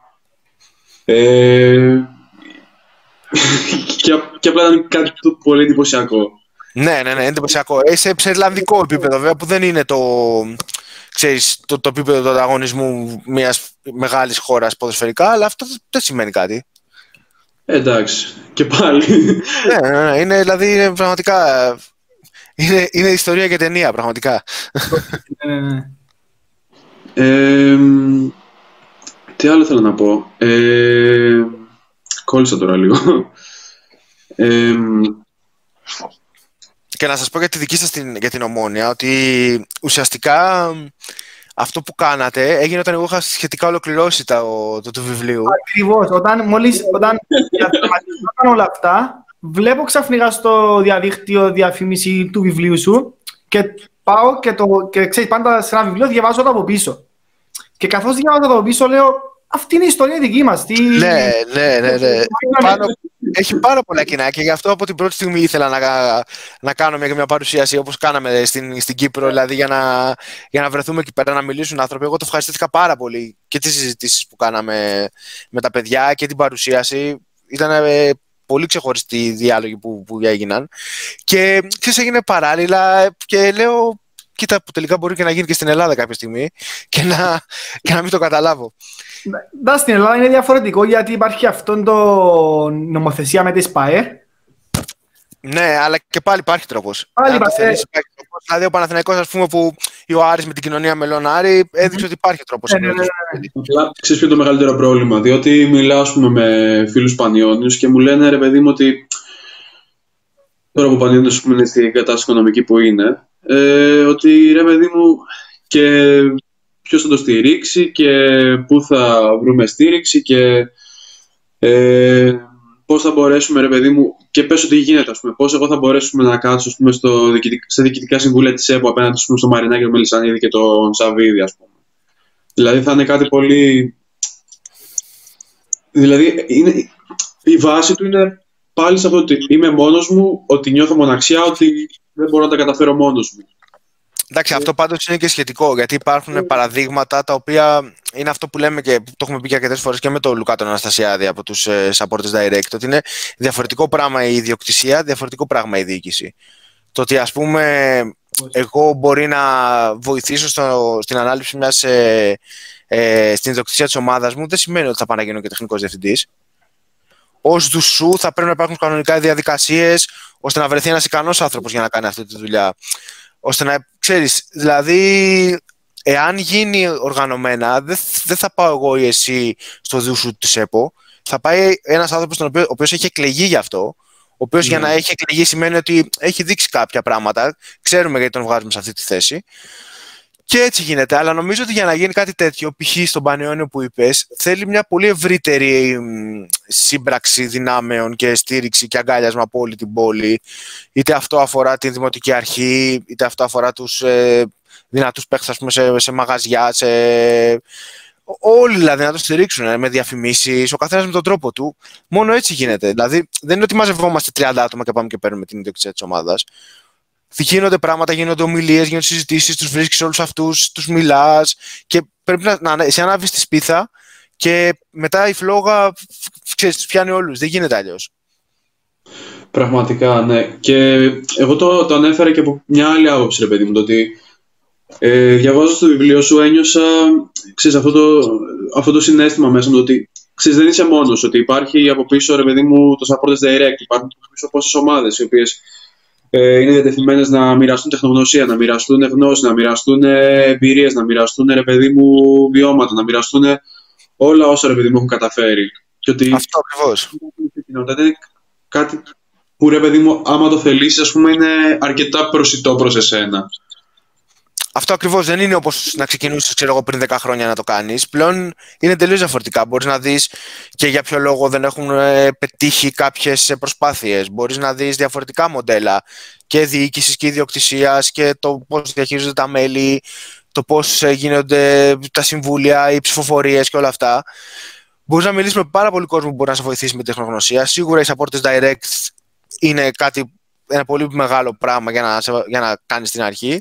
Ε, και, και απλά ήταν κάτι πολύ εντυπωσιακό. Ναι, ναι, ναι, εντυπωσιακό. Ε, σε, σε Ιρλανδικό επίπεδο, βέβαια, που δεν είναι το, ξέρεις, το, το επίπεδο του ανταγωνισμού μιας μεγάλης χώρας ποδοσφαιρικά, αλλά αυτό δεν σημαίνει κάτι. εντάξει, και πάλι. ναι, ναι, ναι, είναι, δηλαδή είναι πραγματικά είναι, είναι ιστορία και ταινία, πραγματικά. Ναι, ναι, ναι. Ε, τι άλλο θέλω να πω. Ε, κόλλησα τώρα λίγο. Ε, Και να σας πω για τη δική σας την, για την ομόνια, ότι ουσιαστικά αυτό που κάνατε έγινε όταν εγώ είχα σχετικά ολοκληρώσει το, το, το βιβλίο. Ακριβώς. Όταν, μόλις, όταν όλα αυτά, βλέπω ξαφνικά στο διαδίκτυο διαφήμιση του βιβλίου σου και πάω και, το, και ξέρεις, πάντα σε ένα βιβλίο διαβάζω το από πίσω. Και καθώς διαβάζω το από πίσω λέω αυτή είναι η ιστορία δική μας. Τι... Ναι, ναι, ναι. ναι. Πάνω, έχει πάρα πολλά κοινά και γι' αυτό από την πρώτη στιγμή ήθελα να, να κάνω μια, μια παρουσίαση όπως κάναμε στην, στην Κύπρο, δηλαδή για να, για να βρεθούμε εκεί πέρα να μιλήσουν άνθρωποι. Εγώ το ευχαριστήθηκα πάρα πολύ και τις συζητήσεις που κάναμε με τα παιδιά και την παρουσίαση. Ήταν ε, πολύ ξεχωριστοί οι διάλογοι που, που έγιναν. Και ξέρεις, έγινε παράλληλα και λέω, κοίτα που τελικά μπορεί και να γίνει και στην Ελλάδα κάποια στιγμή και να, και να μην το καταλάβω. Ναι, στην Ελλάδα είναι διαφορετικό γιατί υπάρχει αυτό το νομοθεσία με τη ΣΠΑΕ. Ναι, αλλά και πάλι υπάρχει τρόπος. Πάλι υπάρχει. Δηλαδή, ο Παναθηναϊκός, ας πούμε, που ο Άρης με την κοινωνία μελών Άρη έδειξε ότι υπάρχει τρόπος. Ναι, ναι, ναι, Απλά ξέρεις ποιο είναι το μεγαλύτερο πρόβλημα; Διότι μιλάω πούμε, με φίλους Πανιόνιου και μου λένε ρε παιδί μου ότι. Τώρα που Πανιόνιος είναι στην κατάσταση οικονομική που είναι, ε, ότι ρε παιδί μου και ποιος θα το στηρίξει και πού θα βρούμε στήριξη και ε, πώς θα μπορέσουμε, ρε παιδί μου, και πες ότι γίνεται, ας πούμε, πώς εγώ θα μπορέσουμε να κάτσω, ας πούμε, στο, στα διοικητικά συμβούλια της ΕΠΟ απέναντι πούμε, στο Μαρινάκη, τον Μελισανίδη και τον Σαββίδη, ας πούμε. Δηλαδή θα είναι κάτι πολύ... Δηλαδή είναι... η βάση του είναι πάλι σε αυτό ότι είμαι μόνος μου, ότι νιώθω μοναξιά, ότι δεν μπορώ να τα καταφέρω μόνος μου. Εντάξει, αυτό πάντως είναι και σχετικό γιατί υπάρχουν mm. παραδείγματα τα οποία είναι αυτό που λέμε και το έχουμε πει και αρκετές φορές και με τον Λουκά τον Αναστασιάδη από τους ε, Supporters Direct. Ότι είναι διαφορετικό πράγμα η ιδιοκτησία, διαφορετικό πράγμα η διοίκηση. Το ότι ας πούμε εγώ μπορεί να βοηθήσω στο, στην ανάληψη μιας ε, ε, στην ιδιοκτησία της ομάδας μου δεν σημαίνει ότι θα πάω να γίνω και τεχνικός διευθυντής. Ω δουσού θα πρέπει να υπάρχουν κανονικά διαδικασίες ώστε να βρεθεί ένας ικανός άνθρωπος για να κάνει αυτή τη δουλειά ώστε να ξέρεις, δηλαδή εάν γίνει οργανωμένα δεν, δεν θα πάω εγώ ή εσύ στο δούσου της ΕΠΟ θα πάει ένας άνθρωπος ο οποίος έχει εκλεγεί γι' αυτό. Ο οποίος για να ναι. έχει εκλεγεί σημαίνει ότι έχει δείξει κάποια πράγματα. Ξέρουμε γιατί τον βγάζουμε σε αυτή τη θέση και έτσι γίνεται. Αλλά νομίζω ότι για να γίνει κάτι τέτοιο, π.χ. στον Πανεώνιο που είπες, θέλει μια πολύ ευρύτερη σύμπραξη δυνάμεων και στήριξη και αγκάλιασμα από όλη την πόλη. Είτε αυτό αφορά την δημοτική αρχή, είτε αυτό αφορά τους ε, δυνατούς παίχτε σε, σε μαγαζιά, σε... Όλοι δηλαδή να το στηρίξουν ε, με διαφημίσεις, ο καθένας με τον τρόπο του. Μόνο έτσι γίνεται. Δηλαδή δεν είναι ότι μαζευόμαστε 30 άτομα και πάμε και παίρνουμε την ιδιοκτησία της ομάδας γίνονται πράγματα, γίνονται ομιλίες, γίνονται συζητήσεις, τους βρίσκεις όλους αυτούς, τους μιλάς και πρέπει να, να εσύ ανάβεις τη σπίθα και μετά η φλόγα ξέρεις, τους πιάνει όλους. Δεν γίνεται αλλιώς. Πραγματικά, ναι. Και εγώ το, το ανέφερα και από μια άλλη άποψη, ρε παιδί μου, το ότι ε, διαβάζω το βιβλίο σου ένιωσα ξέρεις, αυτό, το, αυτό το συνέστημα μέσα μου, το ότι ξέρεις, δεν είσαι μόνος, ότι υπάρχει από πίσω, ρε παιδί μου, το Supporters Direct, υπάρχουν από πίσω πόσες ομάδες, οι οποίες ε, είναι διατεθειμένες να μοιραστούν τεχνογνωσία, να μοιραστούν γνώση, να μοιραστούν εμπειρίες, να μοιραστούν ρε παιδί μου βιώματα, να μοιραστούν όλα όσα ρε παιδί μου έχουν καταφέρει. Και ότι Αυτό ακριβώς. Είναι κάτι που ρε παιδί μου, άμα το θελήσεις, ας πούμε, είναι αρκετά προσιτό προς εσένα. Αυτό ακριβώς δεν είναι όπως να ξεκινούσες πριν 10 χρόνια να το κάνεις. Πλέον είναι τελείως διαφορετικά. Μπορείς να δεις και για ποιο λόγο δεν έχουν ε, πετύχει κάποιες προσπάθειες. Μπορείς να δεις διαφορετικά μοντέλα και διοίκησης και ιδιοκτησίας και το πώς διαχειρίζονται τα μέλη, το πώς ε, γίνονται τα συμβούλια, οι ψηφοφορίες και όλα αυτά. Μπορείς να μιλήσεις με πάρα πολύ κόσμο που μπορεί να σε βοηθήσει με τεχνογνωσία. Σίγουρα οι supporters direct είναι κάτι ένα πολύ μεγάλο πράγμα για να, για να κάνεις στην αρχή.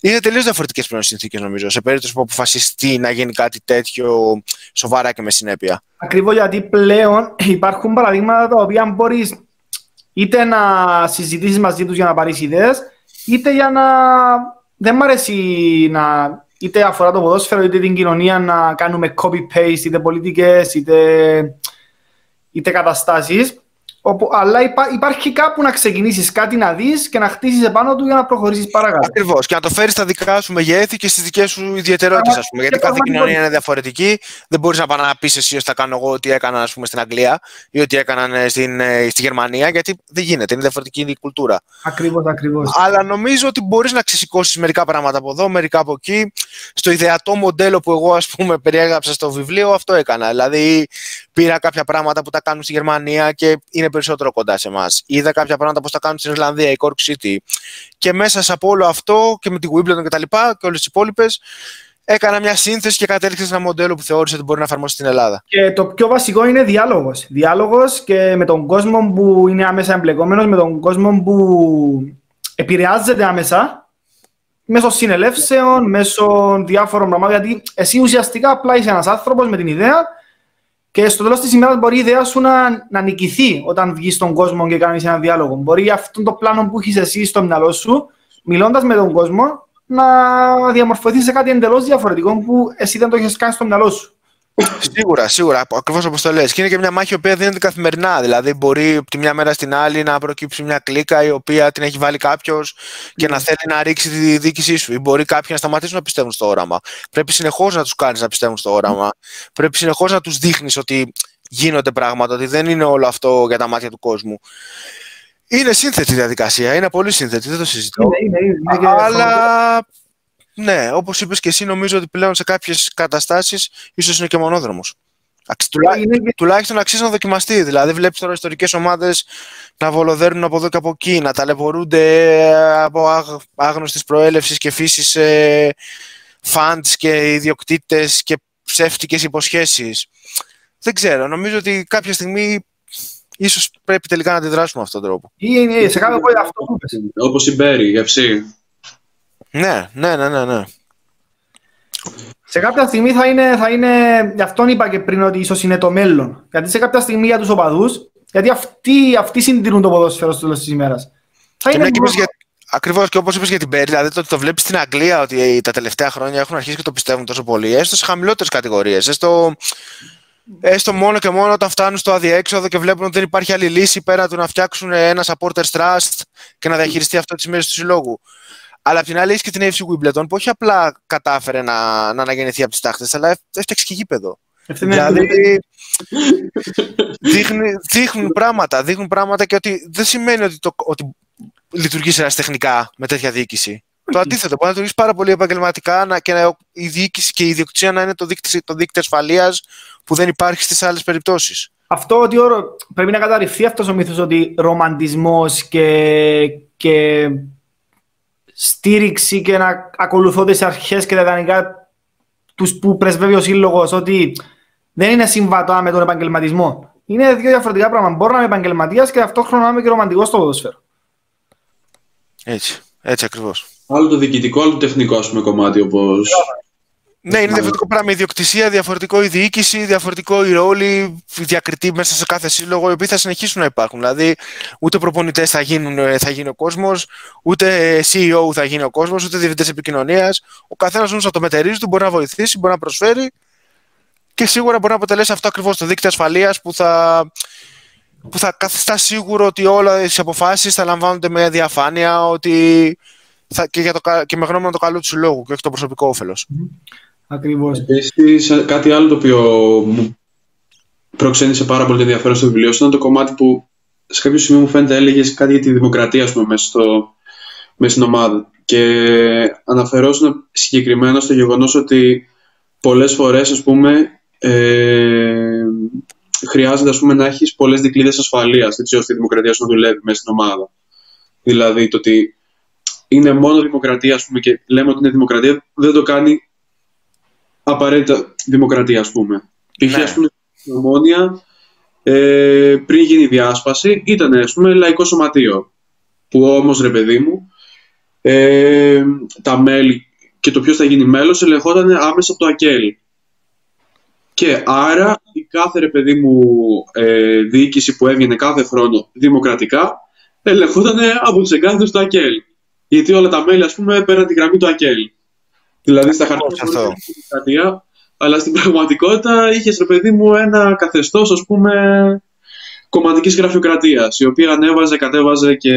Είναι τελείως διαφορετικές πλέον συνθήκες, νομίζω, σε περίπτωση που αποφασιστεί να γίνει κάτι τέτοιο σοβαρά και με συνέπεια. Ακριβώς γιατί πλέον υπάρχουν παραδείγματα τα οποία μπορείς είτε να συζητήσεις μαζί τους για να πάρεις ιδέες, είτε για να. Δεν μου αρέσει να. είτε αφορά το ποδόσφαιρο, είτε την κοινωνία να κάνουμε copy-paste, είτε πολιτικές, είτε, είτε καταστάσει αλλά υπάρχει κάπου να ξεκινήσεις κάτι να δεις και να χτίσει επάνω του για να προχωρήσεις παρακάτω. Ακριβώς. Και να το φέρεις στα δικά σου μεγέθη και στις δικές σου ιδιαιτερότητες, ας πούμε. Γιατί κάθε κοινωνία είναι διαφορετική. Δεν μπορείς να πάει να πεις εσύ ότι θα κάνω εγώ ό,τι έκανα ας πούμε, στην Αγγλία ή ό,τι έκαναν ε, στην, ε, στη Γερμανία, γιατί δεν γίνεται. Είναι διαφορετική η κουλτούρα. Ακριβώς, ακριβώς. Αλλά νομίζω ότι μπορείς να ξεσηκώσεις μερικά πράγματα από εδώ, μερικά από εκεί. Στο ιδεατό μοντέλο που εγώ, ας πούμε, περιέγραψα στο βιβλίο, αυτό έκανα. Δηλαδή, πήρα κάποια πράγματα που τα κάνουν στη Γερμανία και είναι περισσότερο κοντά σε εμάς. Είδα κάποια πράγματα που τα κάνουν στην Ιρλανδία, η Cork City. Και μέσα από όλο αυτό και με την Wimbledon και τα λοιπά και όλες τις υπόλοιπες, έκανα μια σύνθεση και κατέληξα σε ένα μοντέλο που θεώρησε ότι μπορεί να εφαρμοστεί στην Ελλάδα. Και το πιο βασικό είναι διάλογος. Διάλογος και με τον κόσμο που είναι άμεσα εμπλεκόμενος, με τον κόσμο που επηρεάζεται άμεσα μέσω συνελεύσεων, μέσω διάφορων πραγμάτων. Γιατί εσύ ουσιαστικά απλά είσαι ένας άνθρωπος με την ιδέα και στο τέλος της ημέρας μπορεί η ιδέα σου να, να νικηθεί όταν βγεις στον κόσμο και κάνεις ένα διάλογο. Μπορεί αυτό το πλάνο που έχεις εσύ στο μυαλό σου, μιλώντας με τον κόσμο, να διαμορφωθείς σε κάτι εντελώς διαφορετικό που εσύ δεν το έχεις κάνει στο μυαλό σου. Σίγουρα, σίγουρα. Ακριβώς όπως το λες. Και είναι και μια μάχη η οποία δίνεται καθημερινά. Δηλαδή, μπορεί από τη μια μέρα στην άλλη να προκύψει μια κλίκα η οποία την έχει βάλει κάποιος και να θέλει να ρίξει τη διοίκησή σου. Ή μπορεί κάποιοι να σταματήσουν να πιστεύουν στο όραμα. Πρέπει συνεχώς να τους κάνεις να πιστεύουν στο όραμα. Πρέπει συνεχώς να τους δείχνεις ότι γίνονται πράγματα, ότι δεν είναι όλο αυτό για τα μάτια του κόσμου. Είναι σύνθετη διαδικασία, είναι πολύ σύνθετη, δεν το συζητώ. Είναι, είναι, είναι, αλλά ναι, όπως είπες και εσύ, νομίζω ότι πλέον σε κάποιες καταστάσεις ίσως είναι και μονόδρομος. Τουλά... Είναι... Τουλάχιστον αξίζει να δοκιμαστεί. Δηλαδή, βλέπεις τώρα ιστορικές ομάδες να βολοδέρνουν από εδώ και από εκεί, να ταλαιπωρούνται από άγνωστης προέλευσης και φύσης ε, και ιδιοκτήτες και ψεύτικες υποσχέσεις. Δεν ξέρω. Νομίζω ότι κάποια στιγμή ίσως πρέπει τελικά να αντιδράσουμε με αυτόν τον τρόπο. Είναι σε κάποιο αυτό που Όπως η Μπέρι, η ναι, ναι, ναι, ναι, ναι. Σε κάποια στιγμή θα είναι, θα είναι, γι' αυτόν είπα και πριν ότι ίσως είναι το μέλλον. Γιατί σε κάποια στιγμή για τους οπαδούς, γιατί αυτοί, αυτοί συντηρούν το ποδόσφαιρο στο τέλος της ημέρας. Θα και είναι για, Ακριβώς και όπως είπες για την Πέρι, δηλαδή το ότι το βλέπεις στην Αγγλία ότι τα τελευταία χρόνια έχουν αρχίσει και το πιστεύουν τόσο πολύ, έστω σε χαμηλότερες κατηγορίες, έστω, έστω μόνο και μόνο όταν φτάνουν στο αδιέξοδο και βλέπουν ότι δεν υπάρχει άλλη λύση πέρα του να φτιάξουν ένα supporters trust και να διαχειριστεί αυτό τις μέρες του συλλόγου. Αλλά απ' την άλλη έχεις και την AFC Wimbledon που όχι απλά κατάφερε να, να αναγεννηθεί από τις τάχτες, αλλά έφτιαξε και γήπεδο. Δηλαδή δείχνουν, δείχνουν πράγματα, δείχνουν πράγματα και ότι δεν σημαίνει ότι, το, ότι λειτουργείς τεχνικά με τέτοια διοίκηση. Το αντίθετο, μπορεί να λειτουργήσει πάρα πολύ επαγγελματικά να, και να, η διοίκηση και η ιδιοκτησία να είναι το δίκτυο, το δίκτυο ασφαλείας που δεν υπάρχει στις άλλες περιπτώσεις. Αυτό ότι πρέπει να καταρριφθεί αυτός ο μύθος ότι ρομαντισμός και, και στήριξη και να ακολουθώ τι αρχές και τα ιδανικά τους που πρεσβεύει ο σύλλογος ότι δεν είναι συμβατό με τον επαγγελματισμό. Είναι δύο διαφορετικά πράγματα. Μπορώ να είμαι επαγγελματίας και ταυτόχρονα να είμαι και ρομαντικός στο ποδόσφαιρο. Έτσι, έτσι ακριβώς. Άλλο το διοικητικό, άλλο το τεχνικό ας πούμε, κομμάτι όπω. Ναι, είναι διαφορετικό πράγμα η ιδιοκτησία, διαφορετικό η διοίκηση, διαφορετικό η ρόλη, διακριτή μέσα σε κάθε σύλλογο, οι οποίοι θα συνεχίσουν να υπάρχουν. Δηλαδή, ούτε προπονητές θα, θα γίνει ο κόσμος, ούτε CEO θα γίνει ο κόσμος, ούτε διευθυντές επικοινωνίας. Ο καθένας όμως από το μετερίζει του μπορεί να βοηθήσει, μπορεί να προσφέρει και σίγουρα μπορεί να αποτελέσει αυτό ακριβώς το δίκτυο ασφαλείας που θα, που θα καθιστά σίγουρο ότι όλε οι αποφάσεις θα λαμβάνονται με διαφάνεια ότι θα, και, για το, και με γνώμονα το καλό του συλλόγου και όχι το προσωπικό όφελος. Ακριβώς. Επίσης, κάτι άλλο το οποίο μου προξένησε πάρα πολύ ενδιαφέρον στο βιβλίο σου ήταν το κομμάτι που σε κάποιο σημείο μου φαίνεται έλεγες κάτι για τη δημοκρατία πούμε, μέσα, στο, μέσα στην ομάδα. Και αναφερόσουν συγκεκριμένα στο γεγονός ότι πολλές φορές, ας πούμε, ε, χρειάζεται ας πούμε, να έχεις πολλές δικλείδες ασφαλείας έτσι ώστε η δημοκρατία σου να δουλεύει μέσα στην ομάδα. Δηλαδή το ότι είναι μόνο δημοκρατία ας πούμε, και λέμε ότι είναι δημοκρατία, δεν το κάνει απαραίτητα δημοκρατία, ας πούμε. Π.χ. Ναι. ας πούμε, στην Ομόνια, ε, πριν γίνει η διάσπαση, ήταν, ας πούμε, λαϊκό σωματείο. Που όμως, ρε παιδί μου, ε, τα μέλη και το ποιος θα γίνει μέλος ελεγχόταν άμεσα από το ΑΚΕΛ. Και άρα η κάθε, ρε παιδί μου, ε, διοίκηση που έβγαινε κάθε χρόνο δημοκρατικά, ελεγχόταν από τους εγκάθετους του ΑΚΕΛ. Γιατί όλα τα μέλη, ας πούμε, πέραν τη γραμμή του ΑΚΕΛ. Δηλαδή στα χαρτιά δημοκρατία, αλλά στην πραγματικότητα είχες ρε παιδί μου ένα καθεστώς, ας πούμε, κομματικής γραφειοκρατίας, η οποία ανέβαζε, κατέβαζε και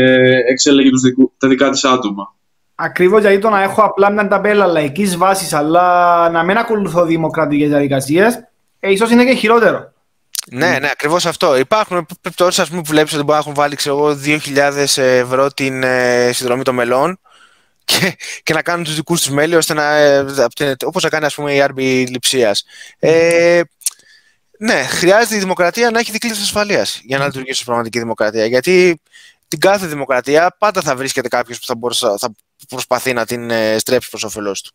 εξέλεγε τους δικου, τα δικά της άτομα. Ακριβώς γιατί το να έχω απλά μια ταμπέλα λαϊκής βάσης, αλλά να μην ακολουθώ δημοκρατικές διαδικασίες, ε, ίσως είναι και χειρότερο. Ναι, ναι, ακριβώς αυτό. Υπάρχουν περιπτώσει που βλέπεις ότι μπορεί να έχουν βάλει ξέρω, 2.000 ευρώ την ε, συνδρομή των μελών και, και να κάνουν τους δικούς τους μέλη ώστε να. Ε, όπως θα κάνει ας πούμε, η RB λειψίας. Ε, ναι, χρειάζεται η δημοκρατία να έχει δικλείδες ασφαλείας για να λειτουργήσει ως πραγματική δημοκρατία. Γιατί την κάθε δημοκρατία πάντα θα βρίσκεται κάποιος που θα, μπορούσε, θα προσπαθεί να την ε, στρέψει προς όφελός του.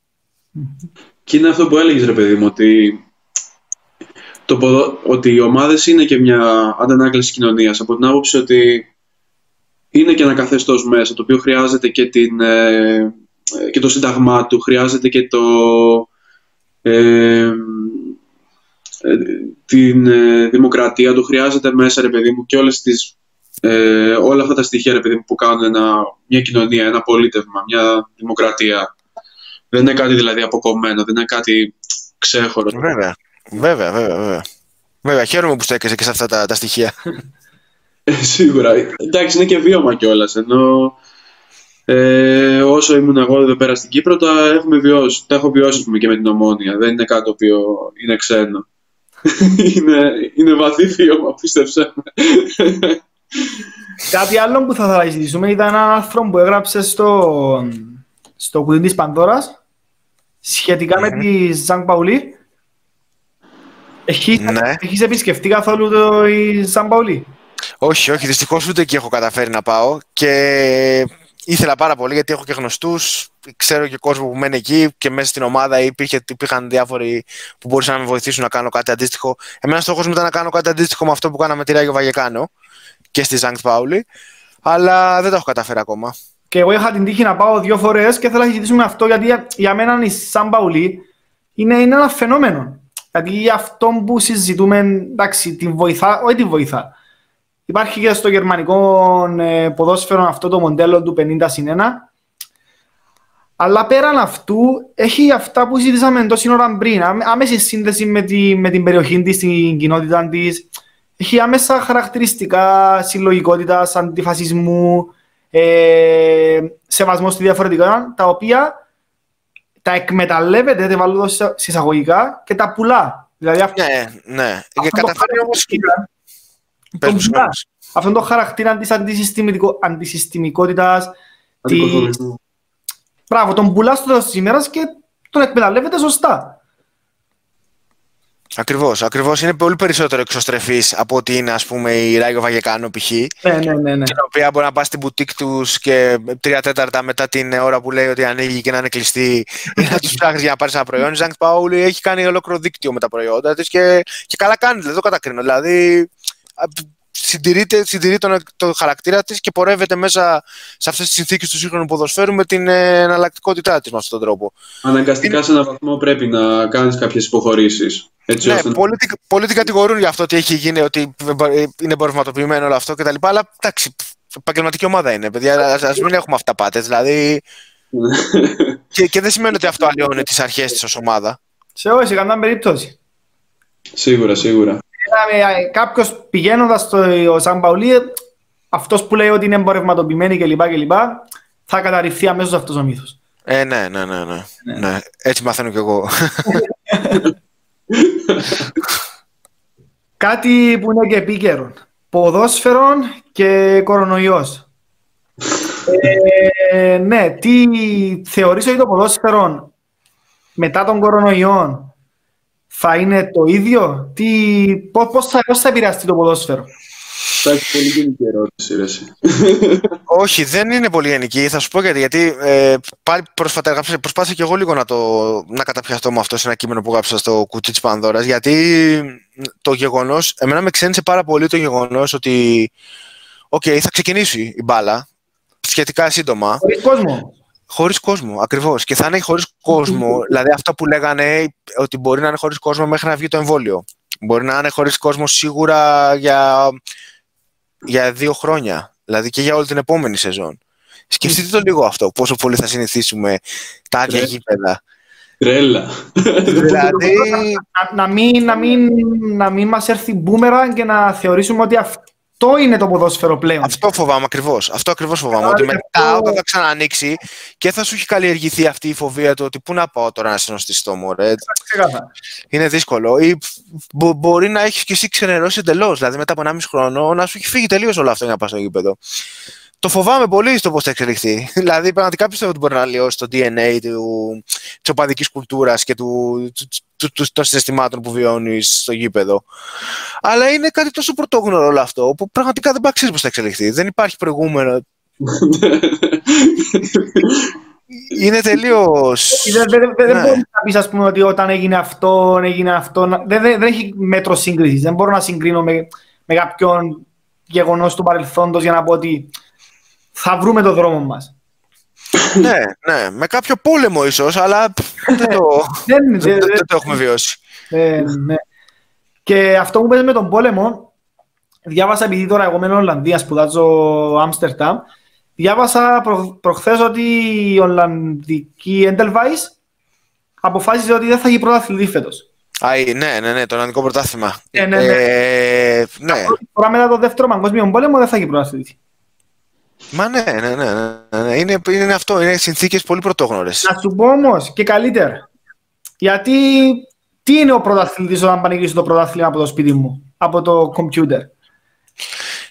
Και είναι αυτό που έλεγες, ρε παιδί μου, ότι το ποδο... ότι οι ομάδες είναι και μια αντανάκλαση κοινωνίας. Από την άποψη ότι είναι και ένα καθεστώς μέσα το οποίο χρειάζεται και, την, ε, και το σύνταγμά του, χρειάζεται και το, ε, την ε, δημοκρατία του, χρειάζεται μέσα, ρε παιδί μου, και όλες τις, ε, όλα αυτά τα στοιχεία, ρε παιδί μου, που κάνουν ένα, μια κοινωνία, ένα πολίτευμα, μια δημοκρατία. Δεν είναι κάτι δηλαδή αποκομμένο, δεν είναι κάτι ξέχωρο. Βέβαια. Βέβαια, βέβαια, βέβαια. Βέβαια, χαίρομαι που στέκεσαι και σε αυτά τα, τα στοιχεία. Ε, σίγουρα. Εντάξει, είναι και βίωμα κιόλας. Ενώ ε, όσο ήμουν εγώ εδώ πέρα στην Κύπρο, τα, έχουμε βιώσει, τα έχω βιώσει πούμε, και με την ομόνια. Δεν είναι κάτι το οποίο είναι ξένο. είναι, είναι βαθύ βίωμα, πίστεψε Κάτι άλλο που θα ήθελα να συζητήσουμε ήταν ένα άρθρο που έγραψες στο, στο κουτί της Πανδώρας σχετικά mm-hmm. με τη Ζαν Παουλή έχει ναι. Έχεις επισκεφτεί καθόλου το Σαν Παουλί. Όχι, όχι, δυστυχώς ούτε εκεί έχω καταφέρει να πάω και ήθελα πάρα πολύ γιατί έχω και γνωστούς, ξέρω και κόσμο που μένει εκεί και μέσα στην ομάδα υπήρχε, υπήρχαν διάφοροι που μπορούσαν να με βοηθήσουν να κάνω κάτι αντίστοιχο. Εμένα στόχος μου ήταν να κάνω κάτι αντίστοιχο με αυτό που κάναμε τη Ράγιο Βαγεκάνο και στη Ζανκτ Πάουλη, αλλά δεν το έχω καταφέρει ακόμα. Και εγώ είχα την τύχη να πάω δύο φορές και θέλω να συζητήσουμε αυτό γιατί για μένα η Σαν Παουλή είναι, είναι ένα φαινόμενο. Γιατί αυτό που συζητούμε, εντάξει, την βοηθά, όχι την βοηθά. Υπάρχει και στο γερμανικό ε, ποδόσφαιρο αυτό το μοντέλο του 50 συν 1. Αλλά πέραν αυτού, έχει αυτά που συζητήσαμε τόση ώρα πριν. Άμεση σύνδεση με, τη, με την περιοχή της, την κοινότητα της. Έχει άμεσα χαρακτηριστικά συλλογικότητας, αντιφασισμού, ε, σεβασμός στη διαφορετικότητα, τα οποία τα εκμεταλλεύεται, δεν βάλω σε εισαγωγικά, και τα πουλά. Δηλαδή, αυτό, ναι, ναι. Αυτό και καταφέρει όμως... Αυτό το χαρακτήρα της αντισυστημικότητας, της... Μπράβο, τον πουλάς στο τέλος της ημέρας και τον εκμεταλλεύεται σωστά. Ακριβώς. Ακριβώς. Είναι πολύ περισσότερο εξωστρεφής από ότι είναι ας πούμε, η Ράγκο Βαγεκάνο π.χ. Ναι, ναι, ναι, ναι. Την οποία μπορεί να πας στην μπουτίκ τους και τρία τέταρτα μετά την ώρα που λέει ότι ανοίγει και να είναι κλειστή ή να τους ψάχνεις για να πάρεις ένα προϊόν. Η Ζανκ Παούλη έχει κάνει ολόκληρο δίκτυο με τα προϊόντα της και, και καλά κάνει, δεν το κατακρίνω. Δηλαδή συντηρείται, συντηρεί τον, το χαρακτήρα της και πορεύεται μέσα σε αυτές τις συνθήκες του σύγχρονου ποδοσφαίρου με την ε, εναλλακτικότητά της με αυτόν τον τρόπο. Αναγκαστικά Είναι... σε έναν βαθμό πρέπει να κάνεις κάποιες υποχωρήσεις. Ναι, ώστε... πολλοί, πολλοί την κατηγορούν για αυτό ότι έχει γίνει, ότι είναι εμπορευματοποιημένο όλο αυτό κτλ. Αλλά εντάξει, επαγγελματική ομάδα είναι, παιδιά. Α μην έχουμε αυτά πάτε. Δηλαδή. και, και δεν σημαίνει ότι αυτό αλλοιώνει τις αρχές της ως ομάδα. Σε όχι, σε περίπτωση. Σίγουρα, σίγουρα. Ε, Κάποιος πηγαίνοντας στο Σαν Παουλί, αυτός που λέει ότι είναι εμπορευματοποιημένοι κλπ. κλπ θα καταρριφθεί αμέσως αυτός ο μύθος. Ε, ναι, ναι, ναι, ναι, ναι. ναι. Έτσι μαθαίνω κι εγώ. Κάτι που είναι και επίκαιρο. Ποδόσφαιρο και κορονοϊός. ε, ναι, τι θεωρείς ότι το ποδόσφαιρο μετά τον κορονοϊό θα είναι το ίδιο, τι, πώς, θα, πώς θα επηρεαστεί το ποδόσφαιρο; Θα έχει πολύ γενική ερώτηση, Όχι, δεν είναι πολύ γενική. Θα σου πω γιατί. Γιατί ε, πάλι πρόσφατα προσπάθησα και εγώ λίγο να, το, να καταπιαστώ με αυτό σε ένα κείμενο που γράψα στο κουτί της Πανδώρας. Γιατί το γεγονός, εμένα με ξένισε πάρα πολύ το γεγονός ότι. OK, okay, θα ξεκινήσει η μπάλα σχετικά σύντομα. Χωρίς κόσμο. Χωρίς κόσμο, ακριβώς. Και θα είναι χωρίς κόσμο. δηλαδή αυτό που λέγανε ότι μπορεί να είναι χωρίς κόσμο μέχρι να βγει το εμβόλιο. Μπορεί να είναι χωρίς κόσμο σίγουρα για, για δύο χρόνια. Δηλαδή και για όλη την επόμενη σεζόν. Σκεφτείτε το λίγο αυτό, πόσο πολύ θα συνηθίσουμε τα άδεια γήπεδα. Τρέλα. δηλαδή... Να, να, μην, να, μην, να μην μας έρθει μπούμερα και να θεωρήσουμε ότι αυ... αυτό είναι το ποδόσφαιρο πλέον. Αυτό φοβάμαι ακριβώς. Αυτό ακριβώς φοβάμαι. Ότι μετά όταν θα ξανανοίξει και θα σου έχει καλλιεργηθεί αυτή η φοβία του ότι πού να πάω τώρα να συνοστιστώ μου, ρε. Είναι δύσκολο. Ή μπο- μπορεί να έχεις και εσύ ξενερώσει εντελώς. Δηλαδή μετά από 1,5 χρόνο να σου έχει φύγει τελείως όλο αυτό για να πας στο γήπεδο. Το φοβάμαι πολύ στο πώς θα εξελιχθεί. δηλαδή, πραγματικά πιστεύω ότι μπορεί να αλλοιώσει το DNA της οπαδικής κουλτούρας και του, του, του, του, των συναισθημάτων που βιώνεις στο γήπεδο. Αλλά είναι κάτι τόσο πρωτόγνωρο όλο αυτό, που πραγματικά δεν ξέρεις πώς θα εξελιχθεί. Δεν υπάρχει προηγούμενο. είναι τελείω. Δεν, δεν, δεν ναι. μπορείς να πεις, ας πούμε, ότι όταν έγινε αυτό, έγινε αυτό. Δεν, δεν, δεν έχει μέτρο σύγκρισης. Δεν μπορώ να συγκρίνω με, με κάποιον γεγονός του παρελθόντος για να πω ότι θα βρούμε το δρόμο μας. ναι, ναι. Με κάποιο πόλεμο ίσως, αλλά δεν το, δεν, δεν, δεν, το έχουμε βιώσει. Ναι, ναι. Και αυτό που πες με τον πόλεμο, διάβασα επειδή τώρα εγώ μένω Ολλανδία, σπουδάζω Άμστερνταμ, διάβασα προ, προχθές ότι η Ολλανδική Εντελβάης αποφάσισε ότι δεν θα γίνει πρωτάθλητη φέτος. Α, ναι, ναι, ναι, το Ολλανδικό πρωτάθλημα. Ναι, ναι, ναι. Ε, ναι. Τώρα μετά το δεύτερο παγκόσμιο πόλεμο δεν θα γίνει πρωτάθλητη. Μα ναι, ναι, ναι, ναι, ναι. Είναι, είναι αυτό, είναι συνθήκες πολύ πρωτόγνωρες. Να σου πω όμως και καλύτερα. Γιατί τι είναι ο πρωταθλητής όταν πανηγυρίζει το πρωτάθλημα από το σπίτι μου, από το κομπιούτερ;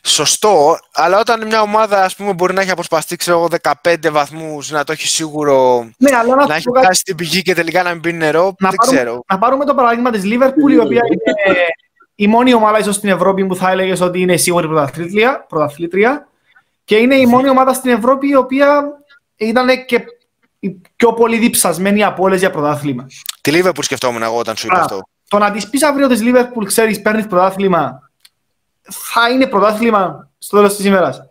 Σωστό, αλλά όταν μια ομάδα ας πούμε, μπορεί να έχει αποσπαστεί ξέρω, 15 βαθμούς, να το έχει σίγουρο, ναι, αλλά να, να έχει φτάσει στην πηγή και τελικά να μην πίνει νερό, να δεν πάρουμε, ξέρω. Να πάρουμε το παράδειγμα της Liverpool, η οποία είναι η μόνη ομάδα ίσως στην Ευρώπη που θα έλεγες ότι είναι σίγουρη πρωταθλήτρια, πρωταθλήτρια και είναι η μόνη ομάδα στην Ευρώπη η οποία ήταν και η πιο πολύ διψασμένη από όλες για πρωτάθλημα. Τη Liverpool σκεφτόμουν εγώ όταν σου είπα αυτό. Το να της πεις αύριο της Liverpool, ξέρεις, παίρνεις πρωτάθλημα, θα είναι πρωτάθλημα στο τέλος της ημέρας.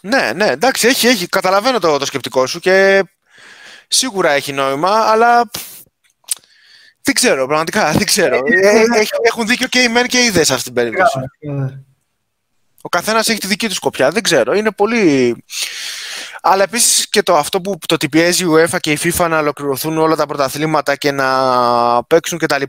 Ναι, ναι, εντάξει, έχει, έχει. Καταλαβαίνω το, το σκεπτικό σου και σίγουρα έχει νόημα, αλλά δεν ξέρω, πραγματικά δεν ξέρω. ε, έχουν δίκιο και οι μεν και οι δε σε αυτή την περίπτωση. Ο καθένας έχει τη δική του σκοπιά. Δεν ξέρω. Είναι πολύ. Αλλά επίσης και το αυτό που το ότι πιέζει η UEFA και η FIFA να ολοκληρωθούν όλα τα πρωταθλήματα και να παίξουν κτλ.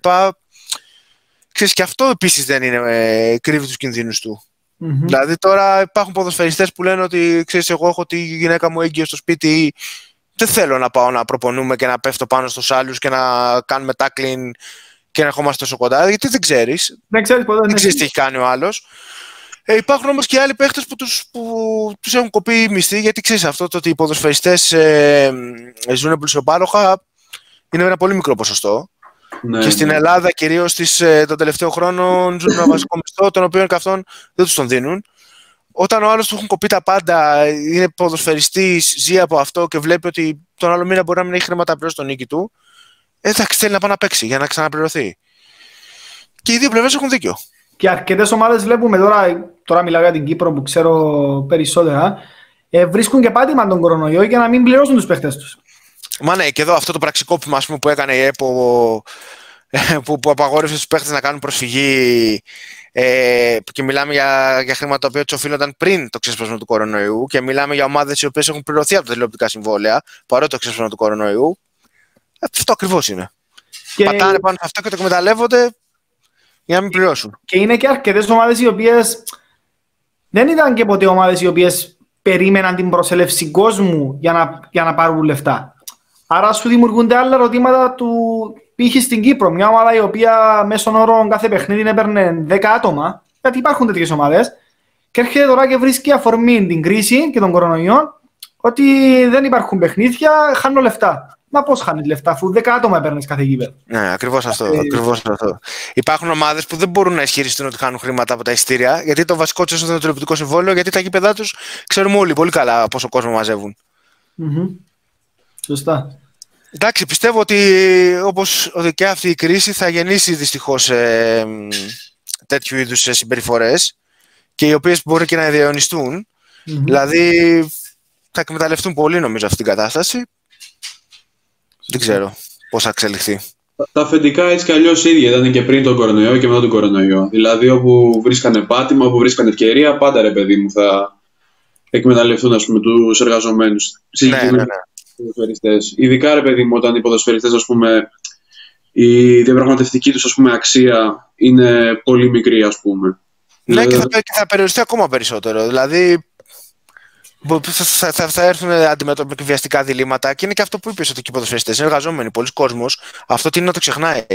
Ξέρεις, και αυτό επίσης δεν είναι. Ε, κρύβει τους κινδύνους του. Mm-hmm. Δηλαδή τώρα υπάρχουν ποδοσφαιριστές που λένε ότι ξέρεις, εγώ έχω τη γυναίκα μου έγκυο στο σπίτι. Δεν θέλω να πάω να προπονούμε και να πέφτω πάνω στους άλλους και να κάνουμε tackling και να ερχόμαστε τόσο κοντά. Γιατί δεν ξέρεις. Δεν ξέρεις δεν ξέρεις τι έχει κάνει ο άλλος. Ε, υπάρχουν όμως και άλλοι παίχτες που τους που τους έχουν κοπεί μισθοί, γιατί ξέρεις αυτό το ότι οι ποδοσφαιριστές ε, ζουν πλουσιοπάροχα είναι ένα πολύ μικρό ποσοστό. Ναι, και στην ναι. Ελλάδα, κυρίως ε, τον τελευταίο χρόνο, ζουν ένα βασικό μισθό, τον οποίο και αυτόν δεν τους τον δίνουν. Όταν ο άλλος του έχουν κοπεί τα πάντα, είναι ποδοσφαιριστής, ζει από αυτό και βλέπει ότι τον άλλο μήνα μπορεί να μην έχει χρήματα πλέον στον νίκη του, ε, θα θέλει να πάει να παίξει για να ξαναπληρωθεί. Και οι δύο πλευρές έχουν δίκιο. Και αρκετές ομάδες βλέπουμε τώρα, τώρα μιλάω για την Κύπρο που ξέρω περισσότερα, ε, βρίσκουν και πάτημα τον κορονοϊό για να μην πληρώσουν τους παίχτες τους. Μα ναι, και εδώ αυτό το πραξικόπημα πούμε, που έκανε η ΕΠΟ που, που απαγόρευσε του παίχτες να κάνουν προσφυγή ε, και μιλάμε για, για χρήματα τα οποία τους οφείλονταν πριν το ξέσπασμα του κορονοϊού και μιλάμε για ομάδες οι οποίες έχουν πληρωθεί από τα τηλεοπτικά συμβόλαια παρότι το ξέσπασμα του κορονοϊού. Αυτό ακριβώς είναι. Και... Πατάνε πάνω σε αυτό και το εκμεταλλεύονται για να μην πληρώσουν. Και είναι και αρκετές ομάδες οι οποίε δεν ήταν και ποτέ ομάδες οι οποίες περίμεναν την προσέλευση κόσμου για να, για να πάρουν λεφτά. Άρα σου δημιουργούνται άλλα ερωτήματα του π.χ. στην Κύπρο. Μια ομάδα η οποία μέσω όρο κάθε παιχνίδι έπαιρνε 10 άτομα, γιατί υπάρχουν τέτοιες ομάδες, και έρχεται τώρα και βρίσκει αφορμή την κρίση και τον κορονοϊό ότι δεν υπάρχουν παιχνίδια, χάνω λεφτά. Μα πώς χάνεις λεφτά, αφού 10 άτομα παίρνει κάθε γήπεδο. Ναι, ακριβώς αυτό, ε, ακριβώς αυτό. Υπάρχουν ομάδες που δεν μπορούν να ισχυριστούν ότι χάνουν χρήματα από τα ειστήρια, γιατί το βασικό τους είναι το τηλεοπτικό συμβόλαιο, γιατί τα γήπεδά τους ξέρουμε όλοι πολύ καλά πόσο κόσμο μαζεύουν. Mm-hmm. Σωστά. Εντάξει, πιστεύω ότι όπως ότι και αυτή η κρίση θα γεννήσει δυστυχώς ε, τέτοιου είδους συμπεριφορές και οι οποίες μπορεί και να διαιωνιστούν. Mm-hmm. Δηλαδή θα εκμεταλλευτούν πολύ νομίζω αυτή την κατάσταση δεν ξέρω πώς θα εξελιχθεί. Τα αφεντικά έτσι κι αλλιώς ίδια ήταν και πριν τον κορονοϊό και μετά τον κορονοϊό. Δηλαδή, όπου βρίσκανε πάτημα, όπου βρίσκανε ευκαιρία, πάντα ρε παιδί μου θα εκμεταλλευτούν ας πούμε, τους εργαζομένους. Ναι, ναι, ναι. Ειδικά ρε παιδί μου, όταν οι ποδοσφαιριστές, ας πούμε, η διαπραγματευτική τους αξία είναι πολύ μικρή, ας πούμε. Ναι, και θα, και θα περιοριστεί ακόμα περισσότερο. Δηλαδή, θα, θα, θα έρθουν αντιμέτωποι βιαστικά διλήμματα και είναι και αυτό που είπες ότι οι ποδοσφαιριστές είναι εργαζόμενοι. Πολλοί κόσμοι αυτό τι είναι να το ξεχνάει.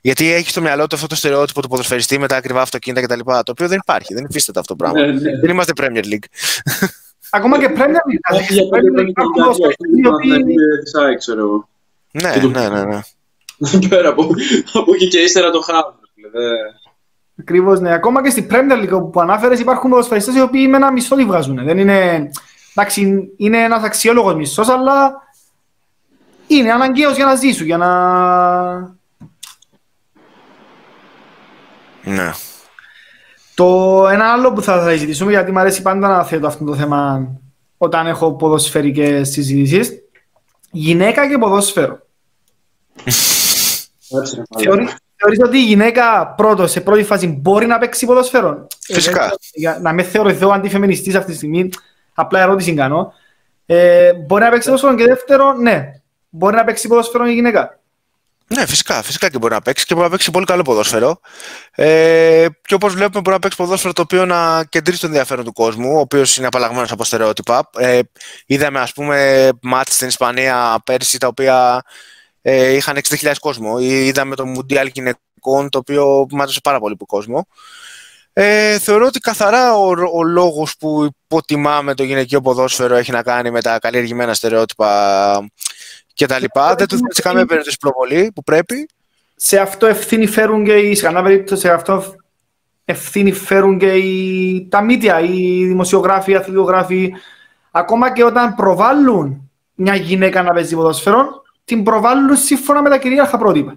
Γιατί έχει στο μυαλό του αυτό το στερεότυπο του ποδοσφαιριστή με τα ακριβά αυτοκίνητα κτλ. Το οποίο δεν υπάρχει, δεν υφίσταται αυτό το πράγμα. Ναι, ναι. Δεν είμαστε Premier League. Ακόμα και Premier League. Όχι, για ξέρω Ναι, ναι, ναι. ναι. Πέρα από, από εκεί και ύστερα το χάο. Ακριβώς, ναι. Ακόμα και στην Premier League που ανάφερες υπάρχουν ποδοσφαιριστές οι οποίοι με ένα μισθό τη βγάζουν. Δεν είναι. Εντάξει, είναι ένας αξιόλογος μισθό, αλλά είναι αναγκαίος για να ζήσουν, για να. Ναι. Το ένα άλλο που θα, θα συζητήσουμε, γιατί μου αρέσει πάντα να θέτω αυτό το θέμα όταν έχω ποδοσφαιρικές συζητήσεις, γυναίκα και ποδόσφαιρο. Θεωρείς ότι η γυναίκα πρώτο, σε πρώτη φάση μπορεί να παίξει ποδοσφαίρο. Φυσικά. Ε, να με θεωρηθώ αντιφεμινιστής αυτή τη στιγμή, απλά ερώτηση κάνω. Ε, μπορεί να παίξει ποδοσφαίρο και δεύτερο, ναι. Μπορεί να παίξει ποδοσφαίρο η γυναίκα; Ναι, φυσικά, φυσικά και μπορεί να παίξει και μπορεί να παίξει πολύ καλό ποδόσφαιρο. Ε, και όπως βλέπουμε, μπορεί να παίξει ποδόσφαιρο το οποίο να κεντρήσει το ενδιαφέρον του κόσμου, ο οποίος είναι απαλλαγμένος από στερεότυπα. Ε, είδαμε, ας πούμε, μάτς στην Ισπανία πέρσι τα οποία ε, είχαν 60.000 κόσμο. Είδαμε το Μουντιάλ γυναικών, το οποίο μάτωσε πάρα πολύ κόσμο. Ε, θεωρώ ότι καθαρά ο, ο λόγος που υποτιμάμε το γυναικείο ποδόσφαιρο έχει να κάνει με τα καλλιεργημένα στερεότυπα και τα λοιπά. Δεν του δίνει σε καμία περίπτωση προβολή που πρέπει. Σε αυτό ευθύνη φέρουν και οι σε αυτό ευθύνη φέρουν και οι, τα μίδια, οι δημοσιογράφοι, οι αθλητογράφοι. Ακόμα και όταν προβάλλουν μια γυναίκα να παίζει ποδοσφαίρο, την προβάλλουν σύμφωνα με τα κυρίαρχα πρότυπα.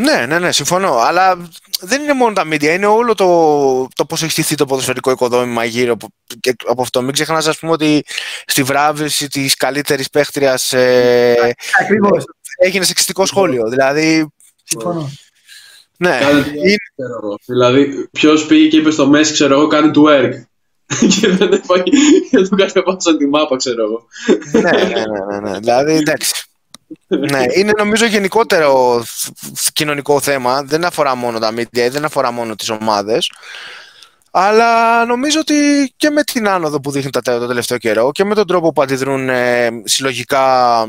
Ναι, ναι, ναι, συμφωνώ. Αλλά δεν είναι μόνο τα media, είναι όλο το, το πώς έχει στηθεί το ποδοσφαιρικό οικοδόμημα γύρω από, από αυτό. Μην ξεχνάς, ας πούμε, ότι στη βράβευση της καλύτερης παίχτριας. Ε, Ακριβώς. Έγινε σεξιστικό σχόλιο. Δηλαδή. Συμφωνώ. Ναι. Δηλαδή, ποιος πήγε και είπε στο Μέση, ξέρω εγώ, κάνει του work. και δεν έφαγε και του κατεβάσαν τη μάπα, ξέρω εγώ. ναι, ναι, ναι, ναι, ναι. Δηλαδή, εντάξει ναι, είναι νομίζω γενικότερο κοινωνικό θέμα. Δεν αφορά μόνο τα media, δεν αφορά μόνο τις ομάδες. Αλλά νομίζω ότι και με την άνοδο που δείχνει το τελευταίο καιρό και με τον τρόπο που αντιδρούν ε, συλλογικά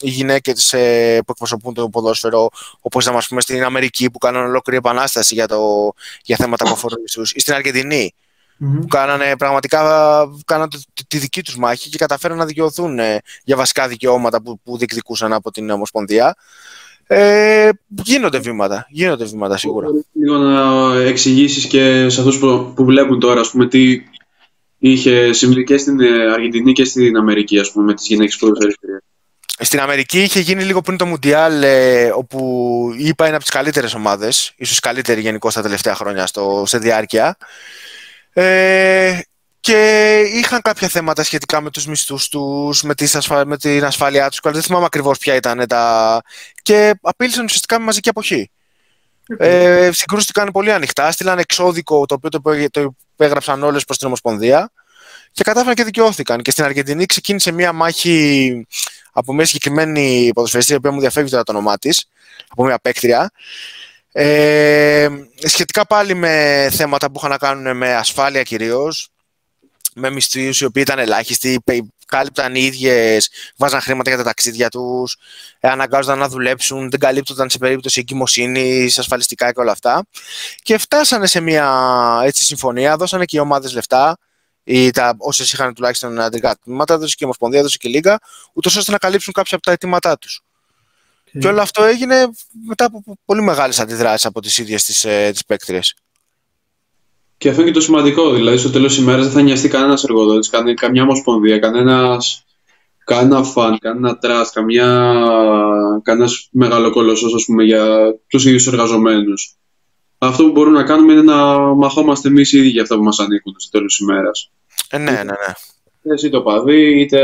οι γυναίκες ε, που εκπροσωπούν το ποδόσφαιρο, όπως να πούμε στην Αμερική που κάνουν ολόκληρη επανάσταση για, το, για θέματα που αφορούν ή στην Αργεντινή mm-hmm. που κάνανε πραγματικά κάνανε τη, τη δική τους μάχη και καταφέραν να δικαιωθούν ε, για βασικά δικαιώματα που, που διεκδικούσαν από την Ομοσπονδία. Ε, γίνονται βήματα, γίνονται βήματα σίγουρα. Λίγο να εξηγήσεις και σε αυτούς που, που βλέπουν τώρα, ας πούμε, τι είχε συμβεί και στην Αργεντινή και στην Αμερική, ας πούμε, με τις γυναίκες που στην Αμερική είχε γίνει λίγο πριν το Μουντιάλ, ε, όπου είπα είναι από τις καλύτερες ομάδες, ίσως καλύτερη γενικώ τα τελευταία χρόνια στο, σε διάρκεια. Ε, και είχαν κάποια θέματα σχετικά με τους μισθούς τους, με, με την ασφάλειά τους. Δεν θυμάμαι ακριβώς ποια ήταν τα... Και απείλησαν ουσιαστικά με μαζική αποχή. Okay. Ε, συγκρούστηκαν πολύ ανοιχτά, στείλαν εξώδικο το οποίο το, το υπέγραψαν όλες προς την Ομοσπονδία και κατάφεραν και δικαιώθηκαν. Και στην Αργεντινή ξεκίνησε μια μάχη από μια συγκεκριμένη ποδοσφαιριστή, η οποία μου διαφεύγει τώρα το όνομά της, από μια παίκτρια, ε, σχετικά πάλι με θέματα που είχαν να κάνουν με ασφάλεια κυρίως, με μισθούς οι οποίοι ήταν ελάχιστοι, κάλυπταν οι ίδιες, βάζαν χρήματα για τα ταξίδια τους, ε, αναγκάζονταν να δουλέψουν, δεν καλύπτονταν σε περίπτωση εγκυμοσύνης, ασφαλιστικά και όλα αυτά. Και φτάσανε σε μια έτσι, συμφωνία, δώσανε και οι ομάδες λεφτά, ή τα, όσες είχαν τουλάχιστον αντρικά τμήματα, έδωσε και η Ομοσπονδία, έδωσε και λίγα, ούτως ώστε να καλύψουν κάποια από τα αιτήματά του. Και όλο αυτό έγινε μετά από πολύ μεγάλες αντιδράσεις από τις ίδιες τις ε, παίκτριες. Και αυτό είναι και το σημαντικό. Δηλαδή, στο τέλος της ημέρας δεν θα νοιαστεί κανένας εργοδότης, καμιά ομοσπονδία, κανένας κανένα φαν, κανένα τραστ, καμιά, κανένας μεγαλοκολοσσός, ας πούμε, για τους ίδιους εργαζομένους. Αυτό που μπορούμε να κάνουμε είναι να μαχόμαστε εμείς οι ίδιοι για αυτά που μας ανήκουν στο τέλος της ημέρας. Ε, ναι, ναι, ναι. Εσύ το παδί, είτε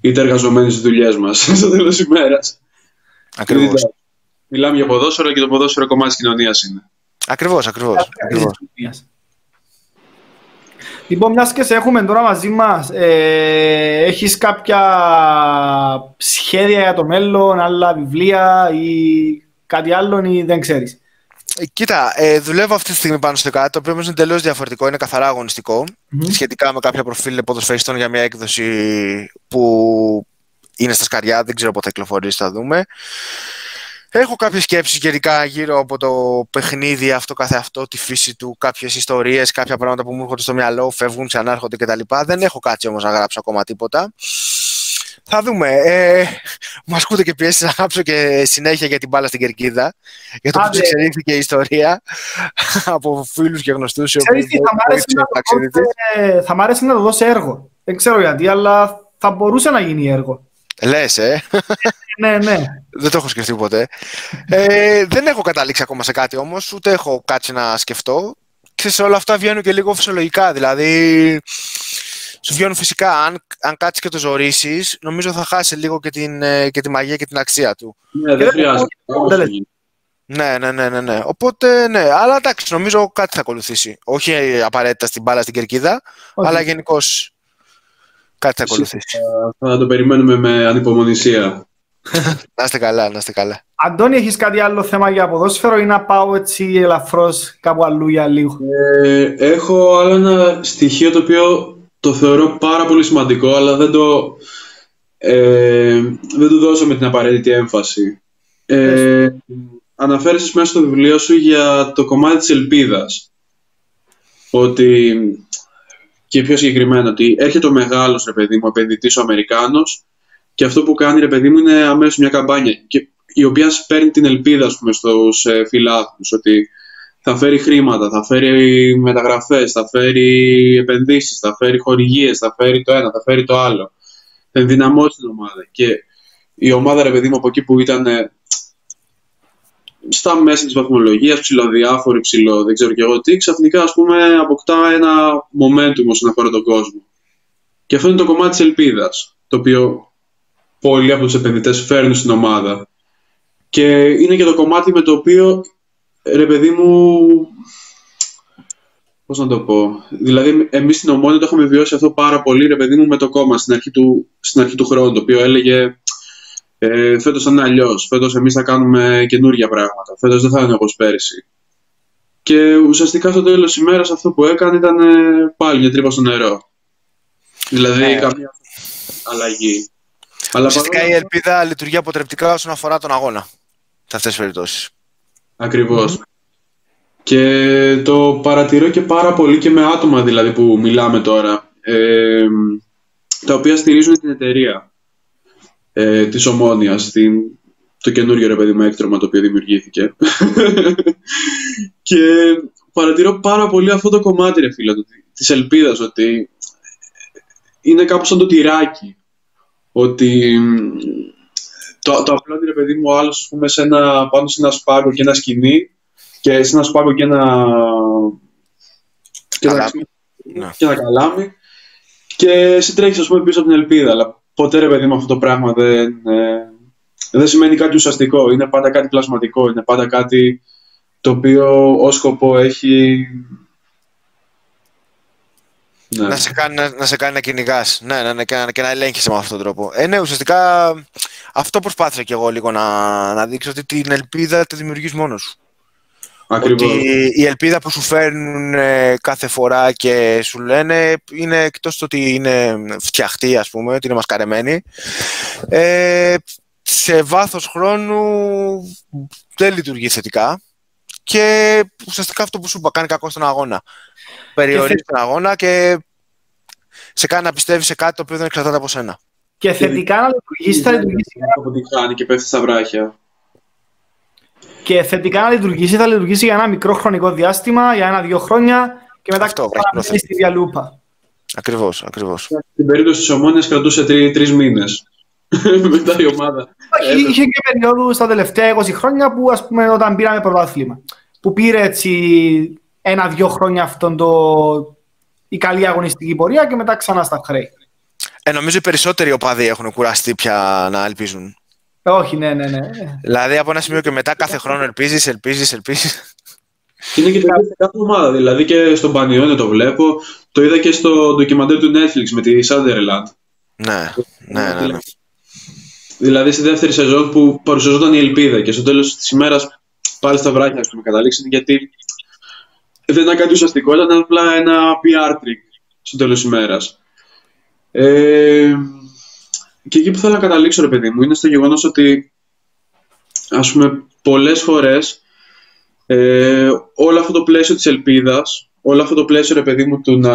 είτε εργαζομένοι στις δουλειές μας στο τέλος της ημέρας. Ακριβώς. Μιλάμε για ποδόσφαιρο και το ποδόσφαιρο κομμάτι της κοινωνίας είναι. Ακριβώς, ακριβώς. Λοιπόν, μιας και σε έχουμε τώρα μαζί μας, ε, έχεις κάποια σχέδια για το μέλλον, άλλα βιβλία ή κάτι άλλο ή δεν ξέρεις; Κοίτα, ε, δουλεύω αυτή τη στιγμή πάνω στο κάτι, το οποίο είναι εντελώς διαφορετικό, είναι καθαρά αγωνιστικό, mm-hmm. σχετικά με κάποια προφίλ ποδοσφαιριστών για μια έκδοση που είναι στα σκαριά, δεν ξέρω πότε θα κυκλοφορήσει, θα δούμε. Έχω κάποιες σκέψεις γενικά γύρω από το παιχνίδι αυτό καθε αυτό, τη φύση του, κάποιες ιστορίες, κάποια πράγματα που μου έρχονται στο μυαλό, φεύγουν, ξανάρχονται κτλ. Δεν έχω κάτσει όμως να γράψω ακόμα τίποτα. Θα δούμε. Ε, μου ασκούνται και πιέσεις να γράψω και συνέχεια για την μπάλα στην κερκίδα. Για το πώ εξελίχθηκε η ιστορία από φίλους και γνωστούς. Θα μ' άρεσε να το δώσει έργο. Δεν ξέρω γιατί, αλλά θα μπορούσε να γίνει έργο. Λες, ε. ναι, ναι. Δεν το έχω σκεφτεί ποτέ. Ε, δεν έχω καταλήξει ακόμα σε κάτι όμως, ούτε έχω κάτσει να σκεφτώ. Και σε όλα αυτά βγαίνουν και λίγο φυσιολογικά. Δηλαδή, σου βγαίνουν φυσικά. Αν, αν κάτσεις και το ζωρίσεις, νομίζω θα χάσει λίγο και, την, ε, και τη μαγεία και την αξία του. Ναι, δεν χρειάζεται. Ναι, ναι, ναι, ναι, ναι. Οπότε, ναι. Αλλά εντάξει, νομίζω κάτι θα ακολουθήσει. Όχι απαραίτητα στην μπάλα στην κερκίδα, αλλά γενικώς κάτι θα ακολουθήσει. Θα, θα το περιμένουμε με ανυπομονησία. να είστε καλά, να είστε καλά. Αντώνη, έχεις κάτι άλλο θέμα για ποδόσφαιρο ή να πάω έτσι ελαφρώς κάπου αλλού για λίγο; Ε, έχω άλλο ένα στοιχείο το οποίο το θεωρώ πάρα πολύ σημαντικό, αλλά δεν το, ε, δεν του δώσω με την απαραίτητη έμφαση. Ε, αναφέρεσαι μέσα στο βιβλίο σου για το κομμάτι της ελπίδας. Ότι, και πιο συγκεκριμένα, ότι έρχεται ο μεγάλος, ρε παιδί μου, επενδυτής ο Αμερικάνος και αυτό που κάνει, ρε παιδί μου, είναι αμέσως μια καμπάνια και, η οποία παίρνει την ελπίδα, ας πούμε, στους ε, ότι θα φέρει χρήματα, θα φέρει μεταγραφές, θα φέρει επενδύσεις, θα φέρει χορηγίες, θα φέρει το ένα, θα φέρει το άλλο. Θα ενδυναμώσει την ομάδα. Και η ομάδα, ρε παιδί μου, από εκεί που ήταν ε, στα μέσα της βαθμολογίας, ψηλοδιάφορη, ψηλό, δεν ξέρω και εγώ τι, ξαφνικά, ας πούμε, αποκτά ένα momentum όσον αφορά τον κόσμο. Και αυτό είναι το κομμάτι της ελπίδας, το οποίο πολλοί από τους επενδυτές φέρνουν στην ομάδα. Και είναι και το κομμάτι με το οποίο ρε παιδί μου, Πώς να το πω. Δηλαδή, εμείς στην Ομόνια το έχουμε βιώσει αυτό πάρα πολύ, ρε παιδί μου, με το κόμμα στην αρχή του, στην αρχή του χρόνου. Το οποίο έλεγε ε, φέτος θα είναι αλλιώς. Φέτος εμείς θα κάνουμε καινούργια πράγματα. Φέτος δεν θα είναι όπως πέρυσι. Και ουσιαστικά στο τέλος της ημέρας αυτό που έκανε ήταν ε, πάλι μια τρύπα στο νερό. Δηλαδή, ε. καμία αλλαγή. Ουσιαστικά η ελπίδα λειτουργεί αποτρεπτικά όσον αφορά τον αγώνα. Σε αυτές τις περιπτώσεις. Ακριβώς. Και το παρατηρώ και πάρα πολύ και με άτομα δηλαδή που μιλάμε τώρα, ε, τα οποία στηρίζουν την εταιρεία ε, της Ομόνιας, την, το καινούργιο ρε παιδί μου έκτρωμα το οποίο δημιουργήθηκε. και παρατηρώ πάρα πολύ αυτό το κομμάτι ρε φίλε, της ελπίδας, ότι είναι κάπως σαν το τυράκι. Ότι το, το απλό ρε παιδί μου, ο άλλος σε ένα, πάνω σε ένα σπάγκο και ένα σκηνή και σε ένα σπάγκο και ένα. και ένα, ναι. και ένα καλάμι. Και συντρέχει, ας πούμε, πίσω από την ελπίδα. Αλλά ποτέ ρε παιδί μου αυτό το πράγμα δεν, ε, δεν σημαίνει κάτι ουσιαστικό. Είναι πάντα κάτι πλασματικό. Είναι πάντα κάτι το οποίο ω σκοπό έχει ναι. Να, σε κάνει, να, σε κάνει να κυνηγάς ναι, ναι, ναι, και, να, και να ελέγχει με αυτόν τον τρόπο. Ε, ναι, ουσιαστικά αυτό προσπάθησα και εγώ λίγο να, να δείξω ότι την ελπίδα τη δημιουργείς μόνος σου. Ακριβώς. Ότι η ελπίδα που σου φέρνουν ε, κάθε φορά και σου λένε είναι εκτός το ότι είναι φτιαχτή, ας πούμε, ότι είναι μασκαρεμένη. Ε, σε βάθος χρόνου δεν λειτουργεί θετικά και ουσιαστικά αυτό που σου κάνει κακό στον αγώνα περιορίζει τον αγώνα και σε κάνει να πιστεύεις σε κάτι το οποίο δεν εξαρτάται από σένα. Και θετικά να λειτουργήσει, θα λειτουργήσει. Από τη χάνει και πέφτει στα βράχια. Και θετικά να λειτουργήσει, θα λειτουργήσει για ένα μικρό χρονικό διάστημα, για ένα-δύο χρόνια και μετά Αυτό, θα στη διαλούπα. Ακριβώς, ακριβώς. Στην περίπτωση της Ομόνιας κρατούσε τρει τρεις μήνες. μετά η ομάδα. Όχι, είχε και περίοδους στα τελευταία 20 χρόνια που, ας πούμε, όταν πήραμε πρωτάθλημα. Που πήρε έτσι ένα-δύο χρόνια αυτόν το... η καλή αγωνιστική πορεία και μετά ξανά στα χρέη. Ε, νομίζω οι περισσότεροι οπαδοί έχουν κουραστεί πια να ελπίζουν. Όχι, ναι, ναι, ναι. Δηλαδή από ένα σημείο και μετά κάθε χρόνο ελπίζεις, ελπίζεις, ελπίζεις. Είναι και το σε κάθε ομάδα. Δηλαδή και στον Πανιόνιο το βλέπω. Το είδα και στο ντοκιμαντέρ του Netflix με τη Sunderland. Ναι, ναι, ναι, ναι. Δηλαδή στη δεύτερη σεζόν που παρουσιαζόταν η ελπίδα και στο τέλος της ημέρας πάλι στα βράχια ας πούμε, καταλήξαν γιατί δεν ήταν κάτι ουσιαστικό, ήταν απλά ένα PR trick στο τέλος της ημέρας. Ε, και εκεί που θέλω να καταλήξω, ρε παιδί μου, είναι στο γεγονός ότι ας πούμε πολλές φορές ε, όλο αυτό το πλαίσιο της ελπίδας, όλο αυτό το πλαίσιο, ρε παιδί μου, του να...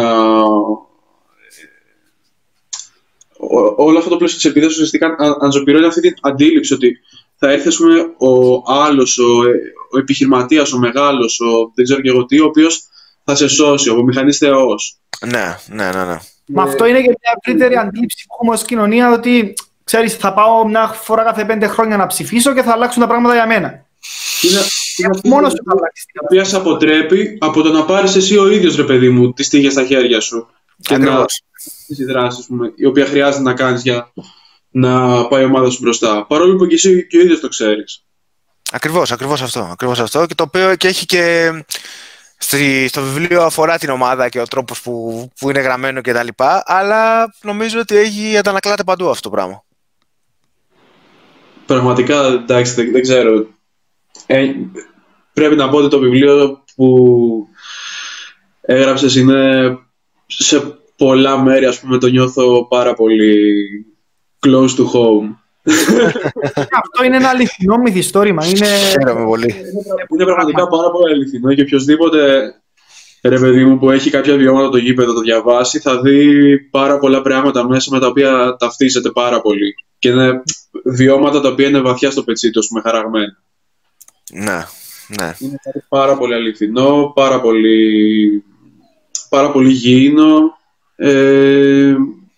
Όλο αυτό το πλαίσιο της ελπίδας ουσιαστικά ανζωπηρώνει αυτή την αντίληψη ότι θα έρθει ας πούμε, ο άλλος, ο, ο επιχειρηματίας, ο μεγάλος, ο δεν ξέρω και εγώ τι, ο οποίος θα σε σώσει, ο μηχανής θεός. Ναι, ναι, ναι. ναι. Μα αυτό είναι και μια ευρύτερη αντίληψη που έχουμε ως κοινωνία ότι ξέρεις, θα πάω μια φορά κάθε πέντε χρόνια να ψηφίσω και θα αλλάξουν τα πράγματα για μένα. Είναι, είναι μόνο σου θα αλλάξει. Η οποία σε αποτρέπει από το να πάρεις εσύ ο ίδιος ρε παιδί μου τις τύχες στα χέρια σου. Και να τις δράσει, η οποία χρειάζεται να κάνεις για να πάει η ομάδα σου μπροστά. Παρόλο που και εσύ και ο ίδιος το ξέρεις. Ακριβώς, ακριβώς αυτό. Ακριβώς αυτό. Και το οποίο και έχει και στο βιβλίο αφορά την ομάδα και ο τρόπος που, που είναι γραμμένο και τα λοιπά, αλλά νομίζω ότι έχει αντανακλάται παντού αυτό το πράγμα. Πραγματικά, εντάξει, δεν, δεν ξέρω. Ε, πρέπει να πω ότι το βιβλίο που έγραψες είναι σε πολλά μέρη, ας πούμε, το νιώθω πάρα πολύ close to home. Αυτό είναι ένα αληθινό μυθιστόρημα. Είναι... Χαίρομαι πολύ. Είναι πραγματικά πάρα πολύ αληθινό και οποιοδήποτε ρε παιδί μου που έχει κάποια βιώματα το γήπεδο το διαβάσει θα δει πάρα πολλά πράγματα μέσα με τα οποία ταυτίζεται πάρα πολύ. Και είναι βιώματα τα οποία είναι βαθιά στο πετσί τους, με χαραγμένα. Ναι, ναι. Είναι πάρα πολύ αληθινό, πάρα πολύ, πάρα πολύ γήινο, ε,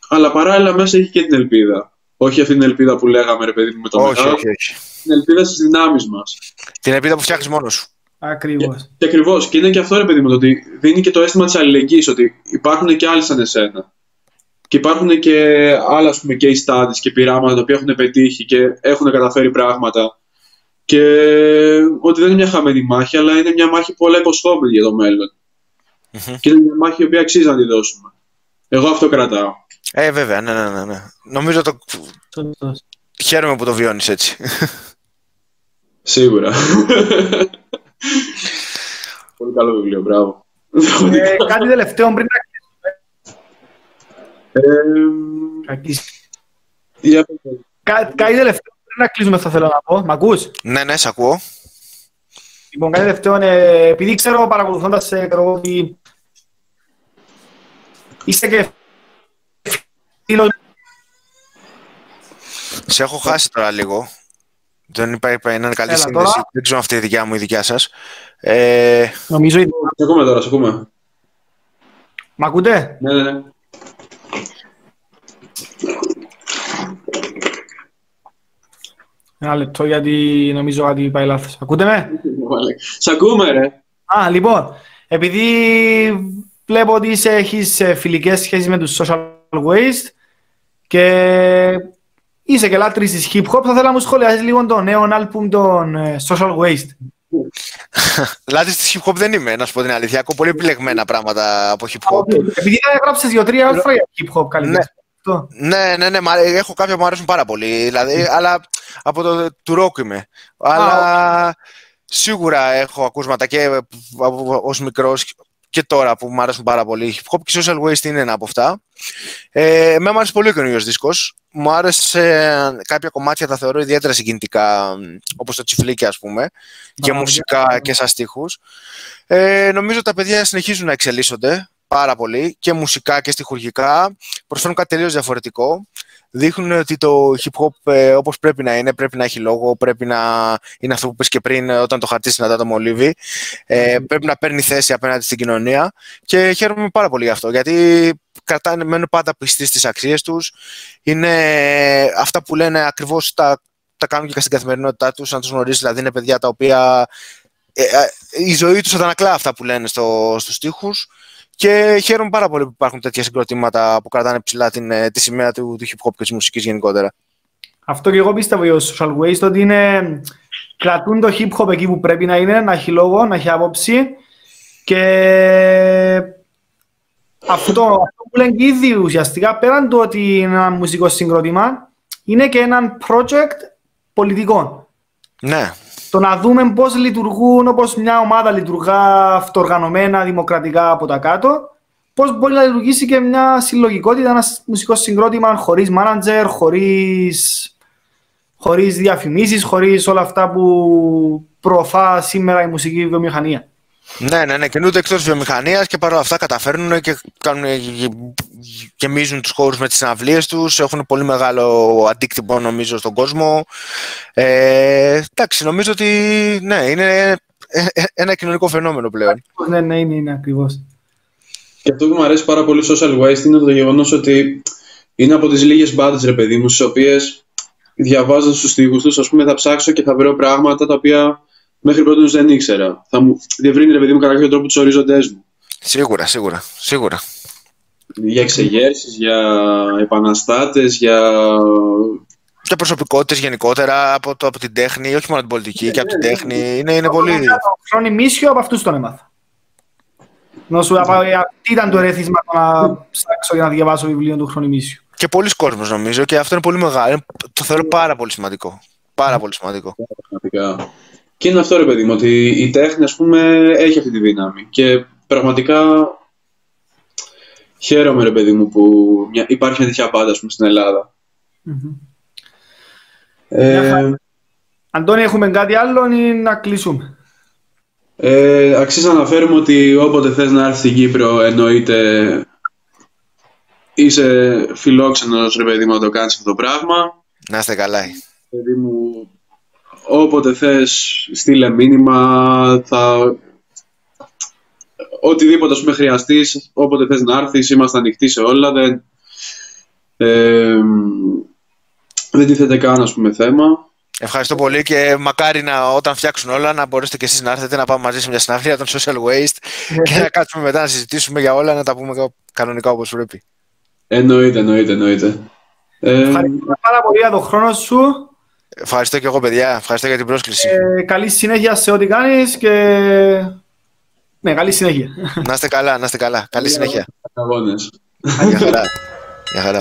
αλλά παράλληλα μέσα έχει και την ελπίδα. Όχι αυτή την ελπίδα που λέγαμε, ρε παιδί μου, με το όχι, όχι, όχι. Την ελπίδα στις δυνάμεις μας. Την ελπίδα που φτιάχνεις μόνος σου. Ακριβώς. Και, και ακριβώς. Και είναι και αυτό, ρε παιδί μου, το ότι δίνει και το αίσθημα της αλληλεγγύης, ότι υπάρχουν και άλλοι σαν εσένα. Και υπάρχουν και άλλα, ας πούμε, case studies και πειράματα τα οποία έχουν πετύχει και έχουν καταφέρει πράγματα. Και ότι δεν είναι μια χαμένη μάχη, αλλά είναι μια μάχη πολλά υποσχόμενη για το μέλλον. Mm-hmm. Και είναι μια μάχη η οποία αξίζει να τη δώσουμε. Εγώ αυτό κρατάω. Ε, βέβαια, ναι, ναι, ναι. ναι. Νομίζω το... Χαίρομαι που το βιώνεις έτσι. Σίγουρα. Πολύ καλό βιβλίο, μπράβο. Ε, κάτι τελευταίο πριν να κλείσουμε. Κάτι τελευταίο πριν να κλείσουμε θα θέλω να πω. Μ' ακούς; Ναι, ναι, σε ακούω. Λοιπόν, κάτι τελευταίο, ε, επειδή ξέρω παρακολουθώντας ε, ότι είστε και σε έχω χάσει τώρα λίγο. Δεν υπάρχει ένα καλή σύνδεση. Δεν ξέρω αυτή η δικιά μου ή η δικιά σας. Ε... Νομίζω ότι. Σε ακούμε τώρα, σε ακούμε. Μ' ακούτε; Ναι, ναι, ναι. Ένα λεπτό γιατί νομίζω ότι πάει λάθος. Ακούτε με; Σε ακούμε ρε. Α, λοιπόν, επειδή βλέπω ότι έχεις ε, φιλικές σχέσεις με τους social waste, και είσαι και λάτρης της hip hop, θα ήθελα να μου σχολιάσεις λίγο το νέο άλμπουμ των ε, Social Waste. Λάτρης της hip hop δεν είμαι, να σου πω την αλήθεια. Έχω πολύ επιλεγμένα πράγματα από hip hop. Επειδή έγραψες δύο-τρία άρθρα για hip hop καλύτερα. Ναι, ναι, ναι, ναι, έχω κάποια που μου αρέσουν πάρα πολύ, δηλαδή, αλλά από το του rock είμαι. Αλλά σίγουρα έχω ακούσματα και ως μικρός και τώρα που μου αρέσουν πάρα πολύ. Η hip hop και social waste είναι ένα από αυτά. Ε, με μου άρεσε πολύ ο καινούριο δίσκος. Μου άρεσε κάποια κομμάτια, τα θεωρώ ιδιαίτερα συγκινητικά, όπως το τσιφλίκι, ας πούμε, και μουσικά και σαν στίχους. Ε, νομίζω ότι τα παιδιά συνεχίζουν να εξελίσσονται πάρα πολύ και μουσικά και στοιχουργικά. Προσφέρουν κάτι τελείως διαφορετικό δείχνουν ότι το hip hop ε, όπως πρέπει να είναι, πρέπει να έχει λόγο, πρέπει να είναι αυτό που πες και πριν ε, όταν το χαρτί συναντά το μολύβι, ε, πρέπει να παίρνει θέση απέναντι στην κοινωνία. Και χαίρομαι πάρα πολύ γι' αυτό, γιατί κρατάνε, μένουν πάντα πιστοί στις αξίες τους, είναι αυτά που λένε ακριβώς τα, τα κάνουν και στην καθημερινότητά τους, αν τους γνωρίζεις, δηλαδή είναι παιδιά τα οποία ε, ε, η ζωή τους αντανακλά αυτά που λένε στο, στους στίχους και χαίρομαι πάρα πολύ που υπάρχουν τέτοια συγκροτήματα που κρατάνε ψηλά την, ε, τη σημαία του, του hip hop και της μουσικής γενικότερα. Αυτό και εγώ πίστευα για Social Waste ότι είναι, κρατούν το hip hop εκεί που πρέπει να είναι, να έχει λόγο, να έχει άποψη και αυτό, αυτό που λένε και ήδη ουσιαστικά πέραν του ότι είναι ένα μουσικό συγκρότημα είναι και ένα project πολιτικό. Ναι. Στο να δούμε πώς λειτουργούν, όπως μια ομάδα λειτουργά αυτοργανωμένα, δημοκρατικά από τα κάτω, πώς μπορεί να λειτουργήσει και μια συλλογικότητα, ένας μουσικός συγκρότημα χωρίς μάνατζερ, χωρίς, χωρίς διαφημίσεις, χωρίς όλα αυτά που προωθά σήμερα η μουσική βιομηχανία. Ναι, ναι, ναι, κινούνται εκτός βιομηχανίας και παρόλα αυτά καταφέρνουν και κάνουν, γεμίζουν τους χώρους με τις συναυλίες τους. Έχουν πολύ μεγάλο αντίκτυπο, νομίζω, στον κόσμο. Ε, εντάξει, νομίζω ότι ναι, είναι ένα κοινωνικό φαινόμενο πλέον. Ναι, ναι, είναι, είναι ακριβώς. Και αυτό που μου αρέσει πάρα πολύ social waste είναι το γεγονός ότι είναι από τις λίγες μπάντες, ρε παιδί μου, στις οποίες διαβάζοντας τους τοίχου τους, ας πούμε, θα ψάξω και θα βρω πράγματα τα οποία μέχρι πρώτη δεν ήξερα. Θα μου διευρύνει, ρε παιδί μου, κατά κάποιο τρόπο τους ορίζοντέ μου. Σίγουρα, σίγουρα, σίγουρα. Για εξεγέρσεις, για επαναστάτες, για. Και προσωπικότητες γενικότερα από, το, από την τέχνη, όχι μόνο την πολιτική, και από την τέχνη. Είναι, είναι πολύ. Χρόνο μίσιο από αυτούς τον έμαθα. Να σου τι ήταν το ερέθισμα να ψάξω για να διαβάσω βιβλίο του Χρονιμίσιου. Και πολλοί κόσμοι νομίζω και αυτό είναι πολύ μεγάλο. Το θεωρώ πάρα πολύ σημαντικό. Πάρα πολύ σημαντικό. Και είναι αυτό ρε παιδί μου, ότι η τέχνη ας πούμε έχει αυτή τη δύναμη και πραγματικά χαίρομαι ρε παιδί μου που υπάρχει μια τέτοια πάντα πούμε, στην ελλαδα Ε, Αντώνη, έχουμε κάτι άλλο ή να κλείσουμε; Ε, αξίζει να αναφέρουμε ότι όποτε θες να έρθεις στην Κύπρο εννοείται είσαι φιλόξενος ρε παιδί μου να το κάνεις αυτό το πράγμα. Να είστε καλά. Παιδί μου, όποτε θες στείλε μήνυμα, θα... Οτιδήποτε σου με χρειαστείς, όποτε θες να έρθεις, είμαστε ανοιχτοί σε όλα, δεν, ε, δεν τίθεται καν, ας πούμε, θέμα. Ευχαριστώ πολύ και μακάρι να, όταν φτιάξουν όλα να μπορέσετε και εσείς να έρθετε να πάμε μαζί σε μια συναυλία των social waste και να κάτσουμε μετά να συζητήσουμε για όλα, να τα πούμε κανονικά όπως πρέπει. Εννοείται, εννοείται, εννοείται. Ευχαριστώ πάρα πολύ για τον χρόνο σου. Ευχαριστώ και εγώ, παιδιά. Ευχαριστώ για την πρόσκληση. Ε, καλή συνέχεια σε ό,τι κάνεις και... Ναι, καλή συνέχεια. Να είστε καλά, να είστε καλά. Καλή συνέχεια. Αγώνες. Γεια χαρά. Γεια χαρά.